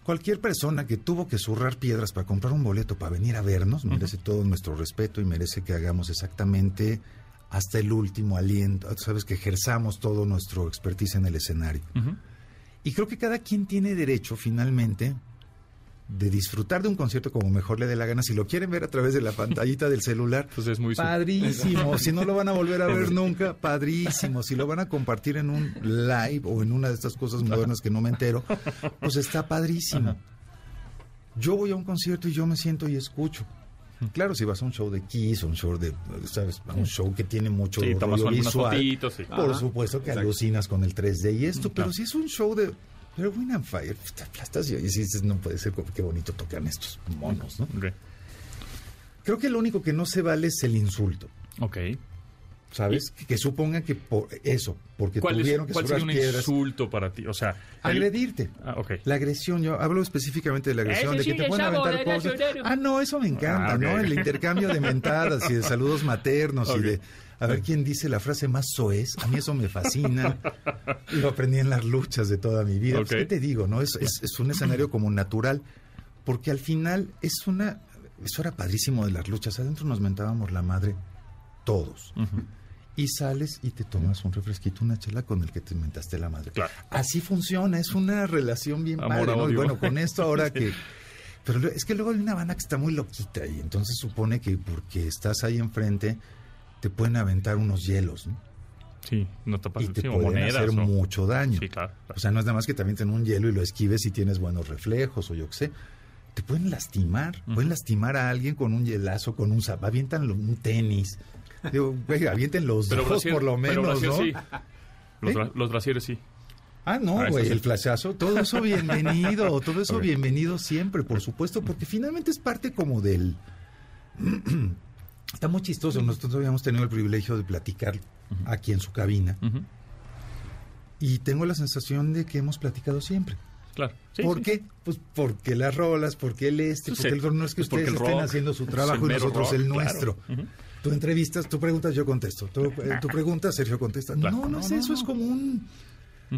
E: cualquier persona que tuvo que zurrar piedras para comprar un boleto para venir a vernos, merece todo nuestro respeto y merece que hagamos exactamente hasta el último aliento, sabes, que ejerzamos todo nuestro expertise en el escenario. Y creo que cada quien tiene derecho, finalmente, de disfrutar de un concierto como mejor le dé la gana. Si lo quieren ver a través de la pantallita del celular,
B: Pues es muy
E: padrísimo. Si no lo van a volver a ver nunca, padrísimo. Si lo van a compartir en un live o en una de estas cosas modernas que no me entero, pues está padrísimo. Yo voy a un concierto y yo me siento y escucho. Claro, si vas a un show de Kiss, un show de, ¿sabes? A un show que tiene mucho
B: Sí,
E: rollo visual,
B: fotitos, sí.
E: por
F: Ajá,
E: supuesto que
F: exacto.
E: alucinas con el 3D y esto, pero
B: Claro.
E: si es un show de pero Wind and Fire, te aplastas y dices, no puede ser, qué bonito tocan estos monos, ¿no? Creo que lo único que no se vale es el insulto.
B: Ok.
E: ¿Sabes? Que, que supongan que por eso, porque
B: ¿Cuál, es,
E: tuvieron que
B: cuál sería un
E: piedras,
B: insulto para ti? O sea, el-
E: agredirte.
B: Ah, ok.
E: La agresión, yo hablo específicamente de la agresión, de que te pueden aventar cosas. Ah, no, eso me encanta,
B: Ah.
E: ¿no? El intercambio de mentadas y de saludos maternos y de a ver quién dice la frase más soez. A mí eso me fascina. Lo aprendí en las luchas de toda mi vida. Pues. ¿Qué te digo, no? Es, es, es un escenario como natural, porque al final es una... Eso era padrísimo de las luchas. Adentro nos mentábamos la madre todos.
B: Ujú.
E: Y sales y te tomas un refresquito, una chela con el que te inventaste la madre.
B: Claro.
E: Así funciona, es una relación bien
B: Amor
E: padre, ¿no? Y bueno, con esto ahora que... Pero es que luego hay una banda que está muy loquita y entonces supone que porque estás ahí enfrente te pueden aventar unos hielos, ¿no?
B: Sí, no te
E: Y
B: pases
E: te
B: sí,
E: pueden
B: monedas.
E: hacer
B: o-
E: mucho daño.
B: Sí, claro. claro.
E: O sea, no es nada más que te avienten un hielo y lo esquives y tienes buenos reflejos o yo qué sé. Te pueden lastimar, pueden lastimar a alguien con un hielazo, con un zap, avientan un tenis. Digo, güey, avienten los
B: pero
E: dos
B: brasier-
E: por lo
B: pero
E: menos,
B: brasier
E: ¿no?
B: sí. Los,
E: ¿Eh?
B: los brasieres sí.
E: Ah, no,
B: Ah,
E: güey,
B: sí.
E: el flashazo, todo eso bienvenido, todo eso bienvenido siempre, por supuesto, porque finalmente es parte como del... Está muy chistoso, nosotros habíamos tenido el privilegio de platicar aquí en su cabina y tengo la sensación de que hemos platicado siempre.
B: Claro. Sí,
E: ¿Por
B: sí.
E: qué? Pues porque las rolas, porque el este,
B: Sí,
E: porque el no es que
B: Pues
E: ustedes estén
B: rock,
E: haciendo su
B: pues
E: trabajo y nosotros
B: rock,
E: el
B: claro.
E: nuestro.
B: Ujú.
E: Tú entrevistas, tú preguntas, yo contesto. Tú, eh, tú preguntas, Sergio contesta.
B: Claro.
E: No, no, es eso, es como un,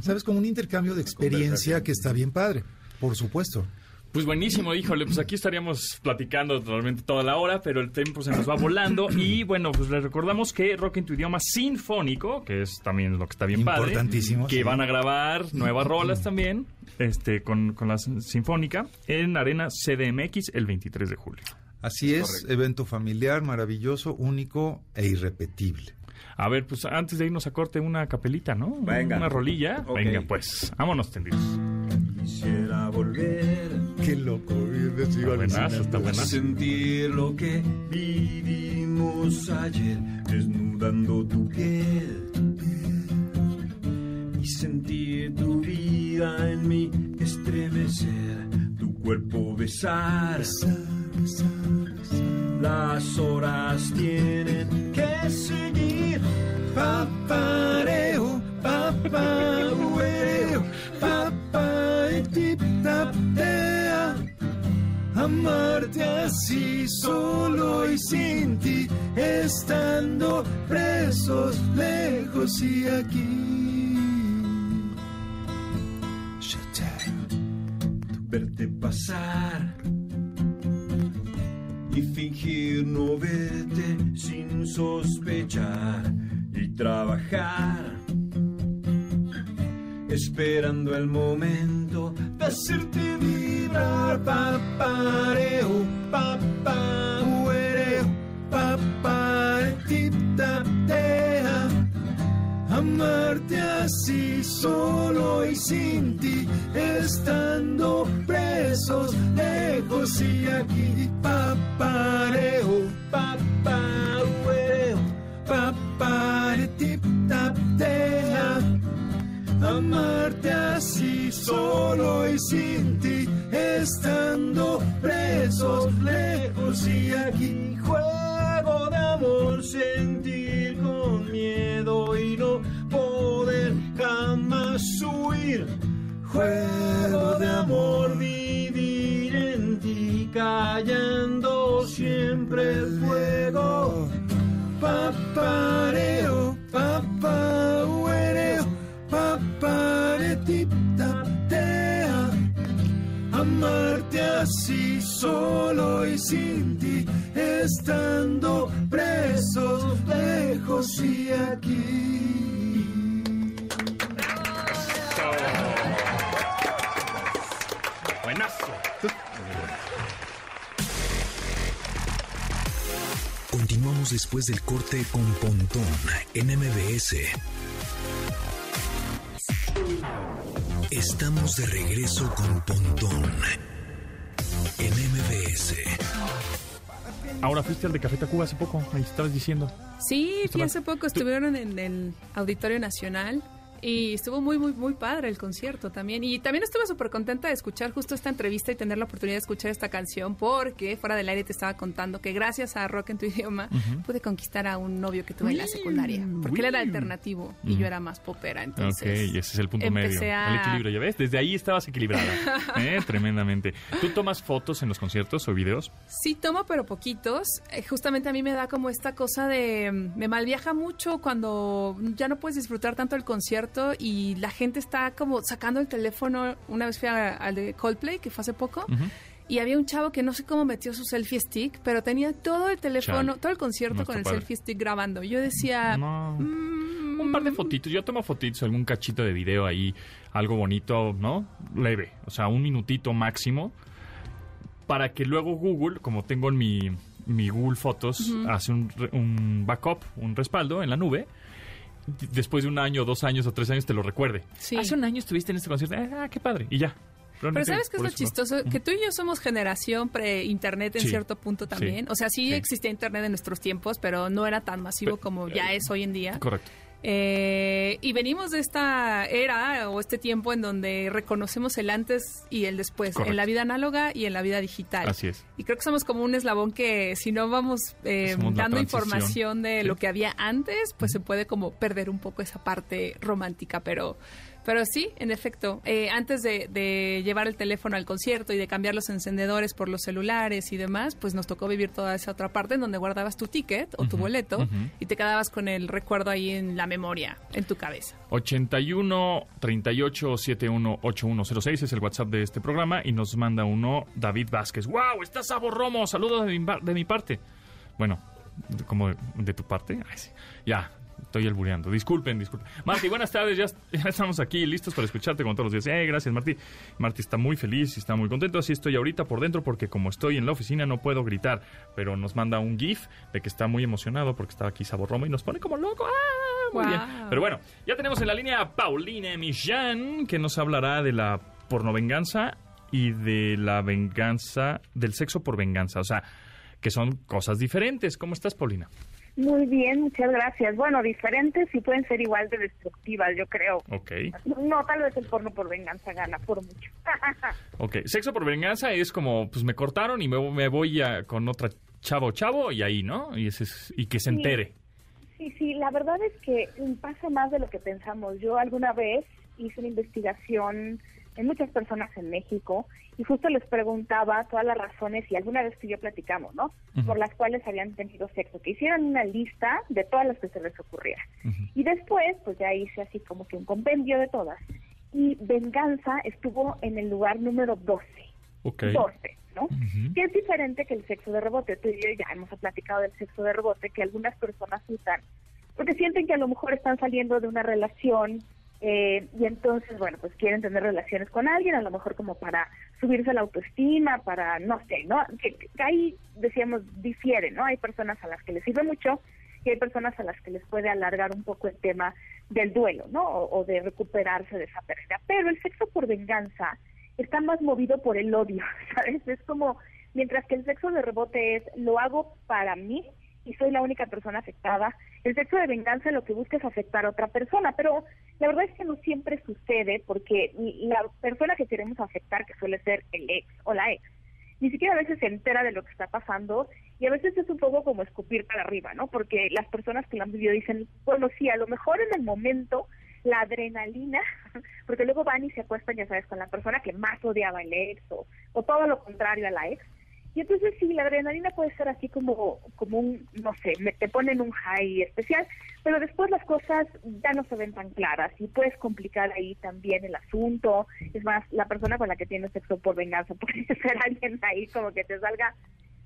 E: ¿sabes? Como un intercambio de experiencia que está bien padre, por supuesto.
B: Pues buenísimo, híjole, pues aquí estaríamos platicando realmente toda la hora, pero el tiempo se nos va volando y bueno, pues les recordamos que Rock en tu idioma sinfónico, que es también lo que está bien padre,
E: Importantísimo,
B: que
E: sí.
B: van a grabar nuevas rolas también, este con, con la sinfónica en Arena CDMX el 23 de julio.
E: Así es, evento familiar, maravilloso, único e irrepetible.
B: A ver, pues antes de irnos a corte una capelita, ¿no?
F: Venga.
B: Una rolilla.
F: Ok.
B: Venga, pues, vámonos tendidos.
F: Quisiera volver
E: Qué loco,
B: Está buenazo, está
F: a
B: buenazo.
F: sentir lo que vivimos ayer, desnudando tu piel. Y sentir tu vida en mí estremecer, tu cuerpo besar. Las horas tienen que seguir.
E: Papareo, papareo, papaititaptea. Amarte así solo y sin ti, estando presos lejos y aquí.
F: verte pasar y fingir no verte sin sospechar y trabajar esperando el momento de hacerte vibrar papareo papahuereo paparetiptatea amarte así solo y sin ti estando presos lejos y aquí papareo papahuereo paparetiptatea amarte así solo y sin ti estando presos lejos y aquí juego de amor sentir juego de amor vivir en ti callando siempre el fuego. Papareo papahuereo paparetiptatea amarte así solo y sin ti estando presos lejos y aquí
B: Buenazo.
A: Continuamos después del corte con Pontón en MBS. Estamos de regreso con Pontón en MBS.
B: Ahora fuiste al de Café Tacuba hace poco, me estabas diciendo.
C: Sí, fui hace poco, estuvieron en el Auditorio Nacional y estuvo muy, muy, muy padre el concierto también. Y también estuve súper contenta de escuchar justo esta entrevista y tener la oportunidad de escuchar esta canción porque fuera del aire te estaba contando que gracias a Rock en tu idioma pude conquistar a un novio que tuve en la secundaria. Porque él era alternativo y yo era más popera, entonces...
B: ok, y ese es el punto medio.
C: empecé a-
B: El equilibrio, ¿ya ves? Desde ahí estabas equilibrada. ¿eh? Tremendamente. ¿Tú tomas fotos en los conciertos o videos?
C: Sí tomo, pero poquitos. Eh, justamente a mí me da como esta cosa de... mm, Me malviaja mucho cuando ya no puedes disfrutar tanto el concierto y la gente está como sacando el teléfono. Una vez fui al de Coldplay, que fue hace poco, y había un chavo que no sé cómo metió su selfie stick, pero tenía todo el teléfono,
B: Chale.
C: todo el concierto
B: No
C: con el
B: padre.
C: selfie stick grabando. Yo decía...
B: No.
C: mm,
B: Un par de fotitos. Yo tomo fotitos, algún cachito de video ahí, algo bonito, ¿no? Leve. O sea, un minutito máximo. Para que luego Google, como tengo en mi, mi Google Fotos, hace un, un backup, un respaldo en la nube. Después de un año, dos años o tres años te lo recuerde.
C: Sí.
B: Hace un año estuviste en este concierto. Ah, qué padre. Y ya.
C: Pero ¿sabes qué es lo chistoso? Que tú y yo somos generación pre-internet en
B: Sí.
C: cierto punto también. O sea, sí,
B: Sí.
C: existía internet en nuestros tiempos, pero no era tan masivo
B: Pero,
C: como
B: eh,
C: ya es hoy en día.
B: Correcto.
C: Eh, y venimos de esta era o este tiempo en donde reconocemos el antes y el después,
B: Correcto.
C: en la vida análoga y en la vida digital.
B: Así es.
C: Y creo que somos como un eslabón que si no vamos eh, dando información de
B: Sí.
C: lo que había antes, pues se puede como perder un poco esa parte romántica, pero... Pero sí, en efecto, eh, antes de, de llevar el teléfono al concierto y de cambiar los encendedores por los celulares y demás, pues nos tocó vivir toda esa otra parte en donde guardabas tu ticket o tu boleto
B: ujú.
C: y te quedabas con el recuerdo ahí en la memoria, en tu cabeza.
B: 81 38 71 8106 es el WhatsApp de este programa y nos manda uno David Vázquez. ¡Wow! ¡Estás Sabo Romo! Saludos de mi, de mi parte. Bueno, como de, de tu parte. Ay, sí. Ya, estoy albureando. Disculpen, disculpen. Marti, buenas tardes. Ya, ya estamos aquí listos para escucharte como todos los días. Eh, gracias, Marti. Marti está muy feliz y está muy contento. Así estoy ahorita por dentro porque como estoy en la oficina no puedo gritar. Pero nos manda un GIF de que está muy emocionado porque está aquí Sabo Romo y nos pone como loco. ¡Ah! Muy bien. Pero bueno, ya tenemos en la línea a Pauline Millán, que nos hablará de la pornovenganza y de la venganza, del sexo por venganza. O sea, que son cosas diferentes. ¿Cómo estás, Paulina?
G: Muy bien, muchas gracias. Bueno, diferentes y pueden ser igual de destructivas, yo creo.
B: Ok.
G: No, tal vez el porno por venganza gana por mucho.
B: Ok. Sexo por venganza es como, pues me cortaron y me, me voy a- con otra chavo chavo y ahí, ¿no? Y, ese es- y que se
G: Sí.
B: entere.
G: sí, sí, la verdad es que pasa más de lo que pensamos. Yo alguna vez hice una investigación en muchas personas en México y justo les preguntaba todas las razones y alguna vez que yo platicamos, ¿no? Por las cuales habían tenido sexo, que hicieran una lista de todas las que se les ocurriera. Y después, pues ya hice así como que un compendio de todas. Y venganza estuvo en el lugar número 12.
B: Ok.
G: 12, ¿no? Que es diferente que el sexo de rebote. Tú y yo ya hemos platicado del sexo de rebote que algunas personas usan porque sienten que a lo mejor están saliendo de una relación eh, y entonces, bueno, pues quieren tener relaciones con alguien, a lo mejor como para subirse la autoestima, para, no sé, ¿no? Que, que ahí, decíamos, difiere, ¿no? Hay personas a las que les sirve mucho y hay personas a las que les puede alargar un poco el tema del duelo, ¿no? O, o de recuperarse de esa pérdida. Pero el sexo por venganza está más movido por el odio, ¿sabes? Es como, mientras que el sexo de rebote es, lo hago para mí y soy la única persona afectada, el sexo de venganza lo que busca es afectar a otra persona, pero la verdad es que no siempre sucede porque la persona que queremos afectar, que suele ser el ex o la ex, ni siquiera a veces se entera de lo que está pasando y a veces es un poco como escupir para arriba, ¿no? Porque las personas que lo han vivido dicen, bueno, sí, a lo mejor en el momento la adrenalina, porque luego van y se acuestan, ya sabes, con la persona que más odiaba el ex o, o todo lo contrario a la ex. Y entonces sí, la adrenalina puede ser así como, como un, no sé, me, te ponen un high especial, pero después las cosas ya no se ven tan claras y puedes complicar ahí también el asunto. Es más, la persona con la que tienes sexo por venganza puede ser alguien ahí como que te salga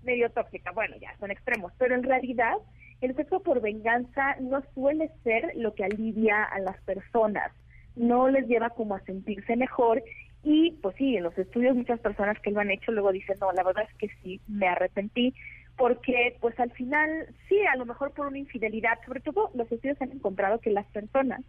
G: medio tóxica. Bueno, ya son extremos, pero en realidad el sexo por venganza no suele ser lo que alivia a las personas, no les lleva como a sentirse mejor y pues sí, en los estudios muchas personas que lo han hecho luego dicen, no, la verdad es que sí, me arrepentí, porque pues al final, sí, a lo mejor por una infidelidad, sobre todo los estudios han encontrado que las personas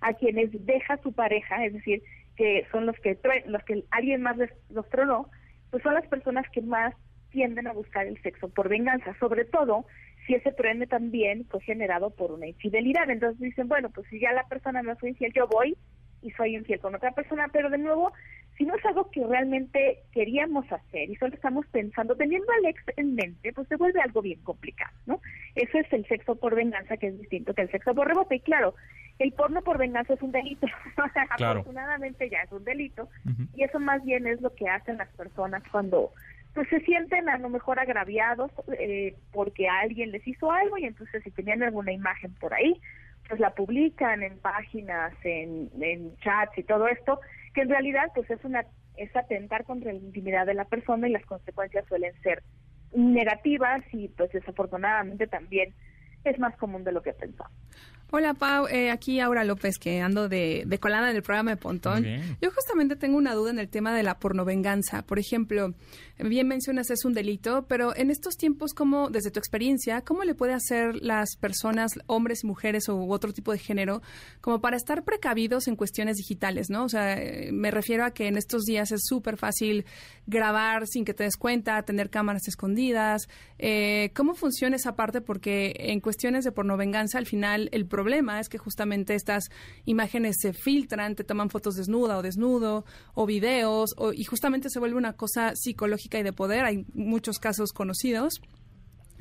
G: a quienes deja su pareja, es decir, que son los que los que alguien más les, los tronó, pues son las personas que más tienden a buscar el sexo por venganza, sobre todo si ese truene también fue generado por una infidelidad. Entonces dicen, bueno, pues si ya la persona me fue infiel, yo voy y soy infiel con otra persona, pero de nuevo, si no es algo que realmente queríamos hacer y solo estamos pensando, teniendo al ex en mente, pues se vuelve algo bien complicado, ¿no? Eso es el sexo por venganza, que es distinto que el sexo por rebote. Y claro, el porno por venganza es un delito,
B: Claro.
G: afortunadamente ya es un delito, y eso más bien es lo que hacen las personas cuando pues se sienten a lo mejor agraviados eh, porque alguien les hizo algo y entonces si tenían alguna imagen por ahí, pues la publican en páginas, en, en chats y todo esto, que en realidad pues es una es atentar contra la intimidad de la persona y las consecuencias suelen ser negativas y pues desafortunadamente también es más común de lo que pensamos.
C: Hola Pau, eh, aquí Aura López que ando de, de colada en el programa de Pontón. Yo justamente tengo una duda en el tema de la pornovenganza. Por ejemplo, bien mencionas es un delito, pero en estos tiempos, ¿cómo, desde tu experiencia, cómo le puede hacer las personas, hombres y mujeres u otro tipo de género, como para estar precavidos en cuestiones digitales, ¿no? O sea, me refiero a que en estos días es súper fácil grabar sin que te des cuenta, tener cámaras escondidas. Eh, ¿Cómo funciona esa parte? Porque en cuestiones de pornovenganza, al final el problema es que justamente estas imágenes se filtran, te toman fotos desnuda o desnudo, o videos, o- y justamente se vuelve una cosa psicológica y de poder. Hay muchos casos conocidos.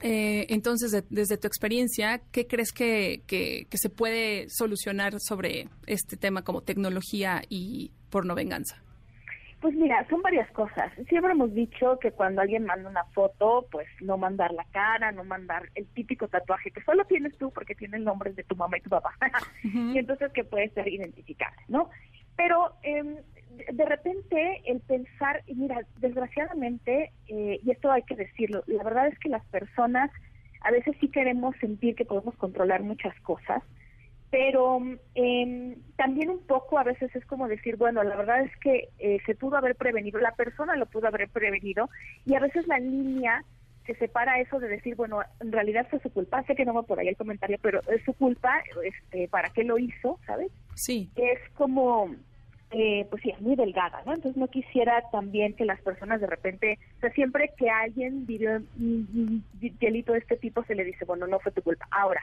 C: Eh, entonces, de- desde tu experiencia, ¿qué crees que, que, que se puede solucionar sobre este tema como tecnología y pornovenganza?
G: Pues mira, son varias cosas. Siempre hemos dicho que cuando alguien manda una foto, pues no mandar la cara, no mandar el típico tatuaje que solo tienes tú porque tiene el nombre de tu mamá y tu papá. y entonces que puede ser identificable, ¿no? Pero de- de repente el pensar, y mira, desgraciadamente, eh, y esto hay que decirlo, la verdad es que las personas a veces sí queremos sentir que podemos controlar muchas cosas, pero eh, también un poco a veces es como decir, bueno, la verdad es que eh, se pudo haber prevenido, la persona lo pudo haber prevenido, y a veces la línea que separa eso de decir, bueno, en realidad fue su culpa, sé que no va por ahí el comentario, pero es su culpa, este, ¿para qué lo hizo, sabes?
C: Sí.
G: es como, eh, pues sí, es muy delgada, ¿no? Entonces no quisiera también que las personas de repente, o sea, siempre que alguien vivió un delito de este tipo, se le dice, bueno, no fue tu culpa. Ahora,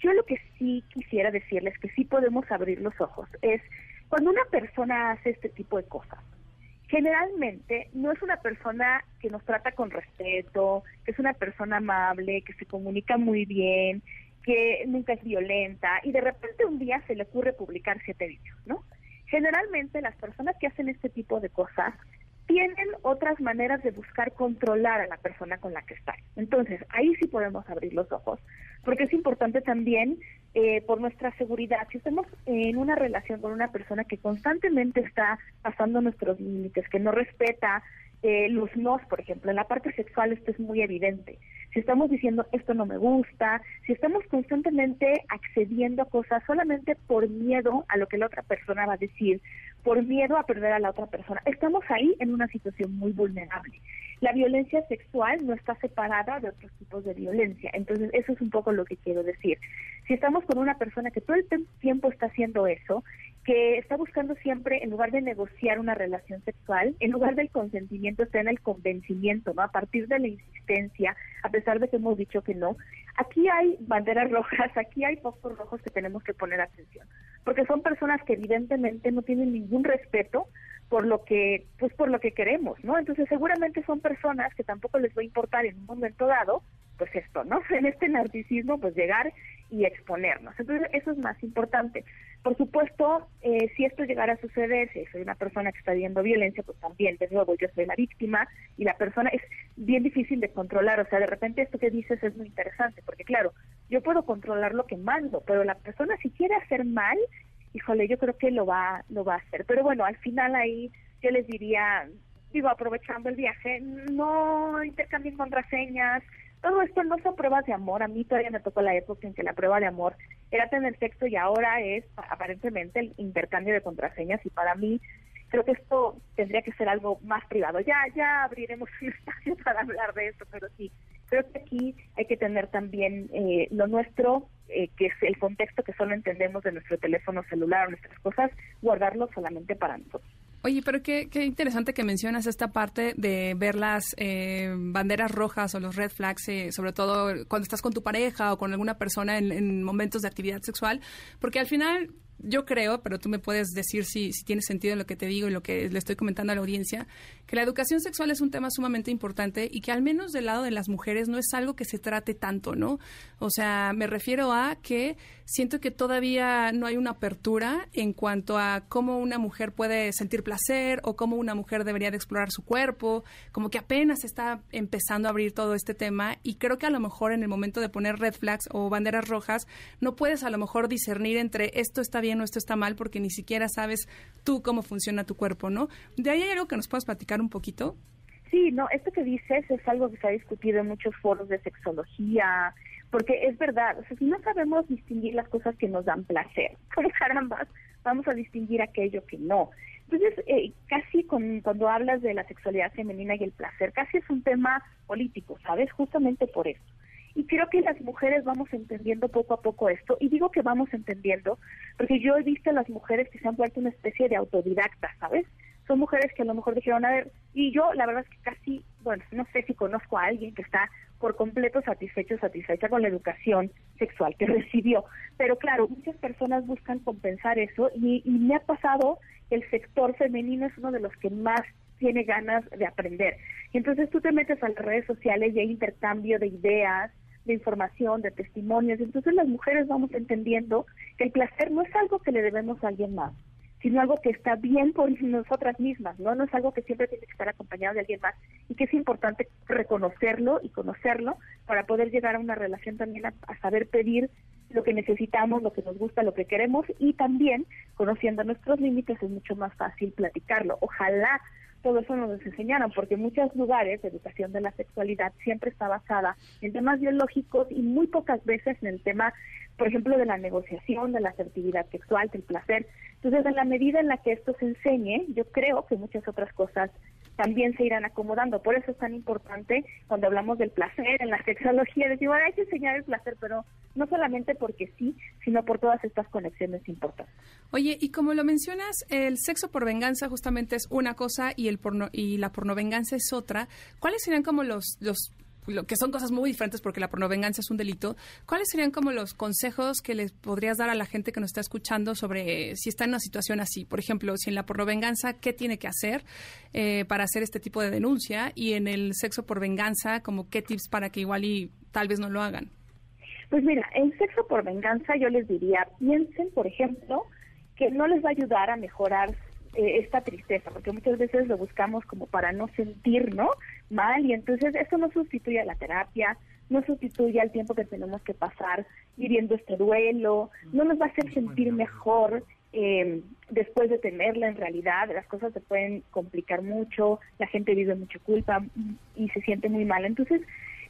G: yo lo que sí quisiera decirles que sí podemos abrir los ojos es cuando una persona hace este tipo de cosas, generalmente no es una persona que nos trata con respeto, que es una persona amable, que se comunica muy bien, que nunca es violenta y de repente un día se le ocurre publicar siete videos, ¿no? Generalmente las personas que hacen este tipo de cosas tienen otras maneras de buscar controlar a la persona con la que están. Entonces, ahí sí podemos abrir los ojos, porque es importante también eh, por nuestra seguridad. Si estamos en una relación con una persona que constantemente está pasando nuestros límites, que no respeta eh, los nos, por ejemplo, en la parte sexual esto es muy evidente. Si estamos diciendo esto no me gusta, si estamos constantemente accediendo a cosas solamente por miedo a lo que la otra persona va a decir, por miedo a perder a la otra persona. Estamos ahí en una situación muy vulnerable. La violencia sexual no está separada de otros tipos de violencia. Entonces, eso es un poco lo que quiero decir. Si estamos con una persona que todo el tiempo está haciendo eso, que está buscando siempre, en lugar de negociar una relación sexual, en lugar del consentimiento, está en el convencimiento, ¿no? A partir de la insistencia, a pesar de que hemos dicho que no, aquí hay banderas rojas, aquí hay focos rojos que tenemos que poner atención, porque son personas que evidentemente no tienen ningún respeto por lo que pues por lo que queremos, ¿no? Entonces seguramente son personas que tampoco les va a importar en un momento dado pues esto, ¿no? En este narcisismo pues llegar y exponernos. Entonces eso es más importante. Por supuesto, eh, si esto llegara a suceder, si soy una persona que está viendo violencia, pues también, de nuevo, yo soy la víctima y la persona es bien difícil de controlar. O sea, de repente esto que dices es muy interesante, porque claro, yo puedo controlar lo que mando, pero la persona si quiere hacer mal, híjole, yo creo que lo va, lo va a hacer. Pero bueno, al final ahí yo les diría, digo, aprovechando el viaje, no intercambien contraseñas, todo esto no son pruebas de amor. A mí todavía me tocó la época en que la prueba de amor era tener sexo y ahora es aparentemente el intercambio de contraseñas y para mí creo que esto tendría que ser algo más privado. Ya ya abriremos un espacio para hablar de esto, pero sí, creo que aquí hay que tener también eh, lo nuestro, eh, que es el contexto que solo entendemos de nuestro teléfono celular o nuestras cosas, guardarlo solamente para nosotros.
C: Oye, pero qué, qué, interesante que mencionas esta parte de ver las eh, banderas rojas o los red flags, eh, sobre todo cuando estás con tu pareja o con alguna persona en, en momentos de actividad sexual, porque al final yo creo, pero tú me puedes decir si, tiene sentido lo que te digo y lo que le estoy comentando a la audiencia, que la educación sexual es un tema sumamente importante y que al menos del lado de las mujeres no es algo que se trate tanto, ¿no? O sea, me refiero a que siento que todavía no hay una apertura en cuanto a cómo una mujer puede sentir placer o cómo una mujer debería de explorar su cuerpo, como que apenas está empezando a abrir todo este tema y creo que a lo mejor en el momento de poner red flags o banderas rojas no puedes a lo mejor discernir entre esto está bien o esto está mal porque ni siquiera sabes tú cómo funciona tu cuerpo, ¿no? De ahí hay algo que nos puedas platicar un poquito.
G: Sí, no, esto que dices es algo que se ha discutido en muchos foros de sexología, porque es verdad, o sea, si no sabemos distinguir las cosas que nos dan placer, ¿cómo carambas vamos a distinguir aquello que no? Entonces, eh, casi con, cuando hablas de la sexualidad femenina y el placer, casi es un tema político, ¿sabes? Justamente por eso. Y creo que las mujeres vamos entendiendo poco a poco esto, y digo que vamos entendiendo, porque yo he visto a las mujeres que se han vuelto una especie de autodidactas, ¿sabes? Son mujeres que a lo mejor dijeron, a ver, y yo la verdad es que casi, bueno, no sé si conozco a alguien que está por completo satisfecho, satisfecha con la educación sexual que recibió. Pero claro, muchas personas buscan compensar eso y, me ha pasado que el sector femenino es uno de los que más tiene ganas de aprender. Y entonces tú te metes a las redes sociales y hay intercambio de ideas, de información, de testimonios. Entonces las mujeres vamos entendiendo que el placer no es algo que le debemos a alguien más, sino algo que está bien por nosotras mismas, ¿no? No es algo que siempre tiene que estar acompañado de alguien más y que es importante reconocerlo y conocerlo para poder llegar a una relación también a, saber pedir lo que necesitamos, lo que nos gusta, lo que queremos y también conociendo nuestros límites es mucho más fácil platicarlo. Ojalá todo eso nos enseñaron, porque en muchos lugares de educación de la sexualidad siempre está basada en temas biológicos y muy pocas veces en el tema, por ejemplo, de la negociación, de la asertividad sexual, del placer. Entonces, en la medida en la que esto se enseñe, yo creo que muchas otras cosas también se irán acomodando. Por eso es tan importante cuando hablamos del placer en la sexología, decir, bueno, hay que enseñar el placer, pero no solamente porque sí, sino por todas estas conexiones importantes.
C: Oye, y como lo mencionas, el sexo por venganza justamente es una cosa y el porno y la pornovenganza es otra. ¿Cuáles serían como los los lo que son cosas muy diferentes porque la pornovenganza es un delito, ¿cuáles serían como los consejos que les podrías dar a la gente que nos está escuchando sobre si está en una situación así? Por ejemplo, si en la pornovenganza, ¿qué tiene que hacer eh, para hacer este tipo de denuncia? Y en el sexo por venganza, como qué tips para que igual y tal vez no lo hagan.
G: Pues mira, en sexo por venganza yo les diría, piensen, por ejemplo, que no les va a ayudar a mejorar eh, esta tristeza, porque muchas veces lo buscamos como para no sentir, ¿no? Mal, y entonces esto no sustituye a la terapia, no sustituye al tiempo que tenemos que pasar viviendo este duelo, no nos va a hacer sentir mejor eh, después de tenerla en realidad, las cosas se pueden complicar mucho, la gente vive mucha culpa y se siente muy mal. Entonces,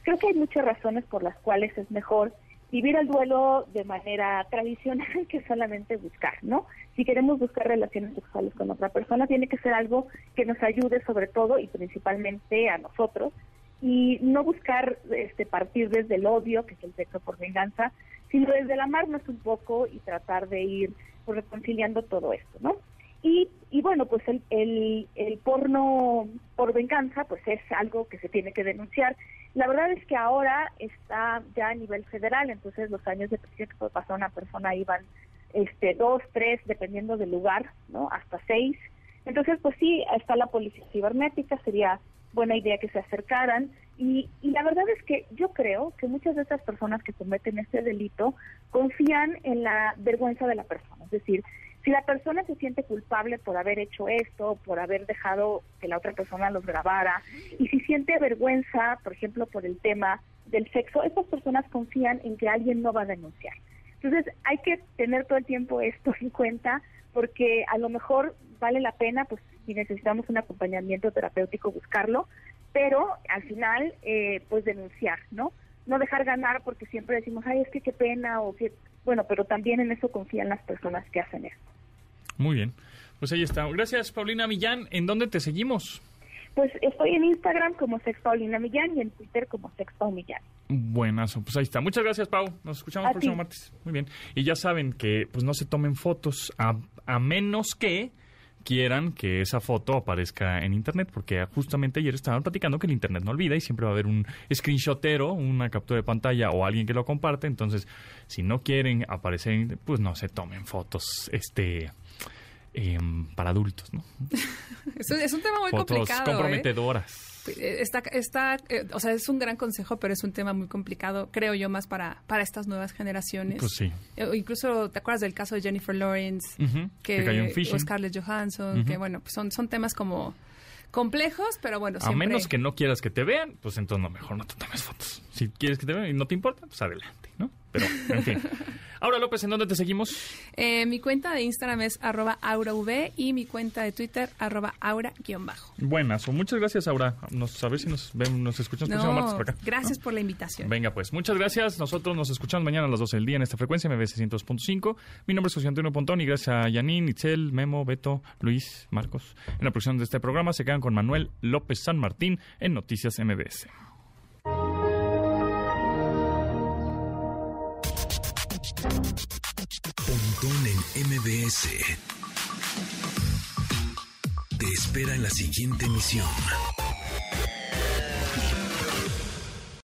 G: creo que hay muchas razones por las cuales es mejor vivir el duelo de manera tradicional que solamente buscar, ¿no? Si queremos buscar relaciones sexuales con otra persona, tiene que ser algo que nos ayude sobre todo y principalmente a nosotros y no buscar este partir desde el odio, que es el sexo por venganza, sino desde el amarnos un poco y tratar de ir reconciliando todo esto, ¿no? Y, y bueno, pues el, el, el porno por venganza, pues es algo que se tiene que denunciar. La verdad es que ahora está ya a nivel federal, entonces los años de prisión que puede pasar una persona iban este, dos, tres, dependiendo del lugar, ¿no? Hasta seis. Entonces, pues sí, está la policía cibernética, sería buena idea que se acercaran. Y, y la verdad es que yo creo que muchas de estas personas que cometen este delito confían en la vergüenza de la persona. Es decir, si la persona se siente culpable por haber hecho esto, por haber dejado que la otra persona los grabara, y si siente vergüenza, por ejemplo, por el tema del sexo, estas personas confían en que alguien no va a denunciar. Entonces hay que tener todo el tiempo esto en cuenta porque a lo mejor vale la pena, pues si necesitamos un acompañamiento terapéutico, buscarlo, pero al final, eh, pues denunciar, ¿no? No dejar ganar porque siempre decimos, ay, es que qué pena o que, bueno, pero también en eso confían las personas que hacen esto.
B: Muy bien. Pues ahí está. Gracias, Paulina Millán. ¿En dónde te seguimos?
G: Pues estoy en Instagram como Sex Paulina Millán y en Twitter como Sex Millán.
B: Buenazo, pues ahí está. Muchas gracias, Pau. Nos escuchamos el próximo martes. Muy bien. Y ya saben que pues no se tomen fotos a, a menos que quieran que esa foto aparezca en internet, porque justamente ayer estaban platicando que el internet no olvida y siempre va a haber un screenshotero, una captura de pantalla o alguien que lo comparte, entonces si no quieren aparecer, pues no se tomen fotos este em, para adultos, ¿no?
C: es, un, es un tema muy
B: fotos
C: complicado. ¿eh?
B: comprometedoras.
C: Está, está, eh, o sea, es un gran consejo, pero es un tema muy complicado, creo yo, más para, para estas nuevas generaciones.
B: Pues sí.
C: Eh, incluso, ¿te acuerdas del caso de Jennifer Lawrence?
B: Ujú, que cayó en
C: o Scarlett Johansson, que bueno, pues son, son temas como complejos, pero bueno,
B: A
C: siempre...
B: menos que no quieras que te vean, pues entonces no, mejor no te tomes fotos. Si quieres que te vean y no te importa, pues adelante, ¿no? Pero, en fin. Ahora, López, ¿en dónde te seguimos?
C: Eh, mi cuenta de Instagram es arroba aurav y mi cuenta de Twitter arroba aura-bajo.
B: Buenas, muchas gracias, Aura. Nos, a ver si nos, ven, nos escuchamos el próximo martes por acá.
C: gracias
B: ¿no?
C: por la invitación.
B: Venga, pues, muchas gracias. Nosotros nos escuchamos mañana a las 12 del día en esta frecuencia, MBS 102.5. Mi nombre es José Antonio Pontón y gracias a Yanin, Itzel, Memo, Beto, Luis, Marcos. En la producción de este programa se quedan con Manuel López San Martín en Noticias MBS.
A: En MBS. Te espera en la siguiente emisión.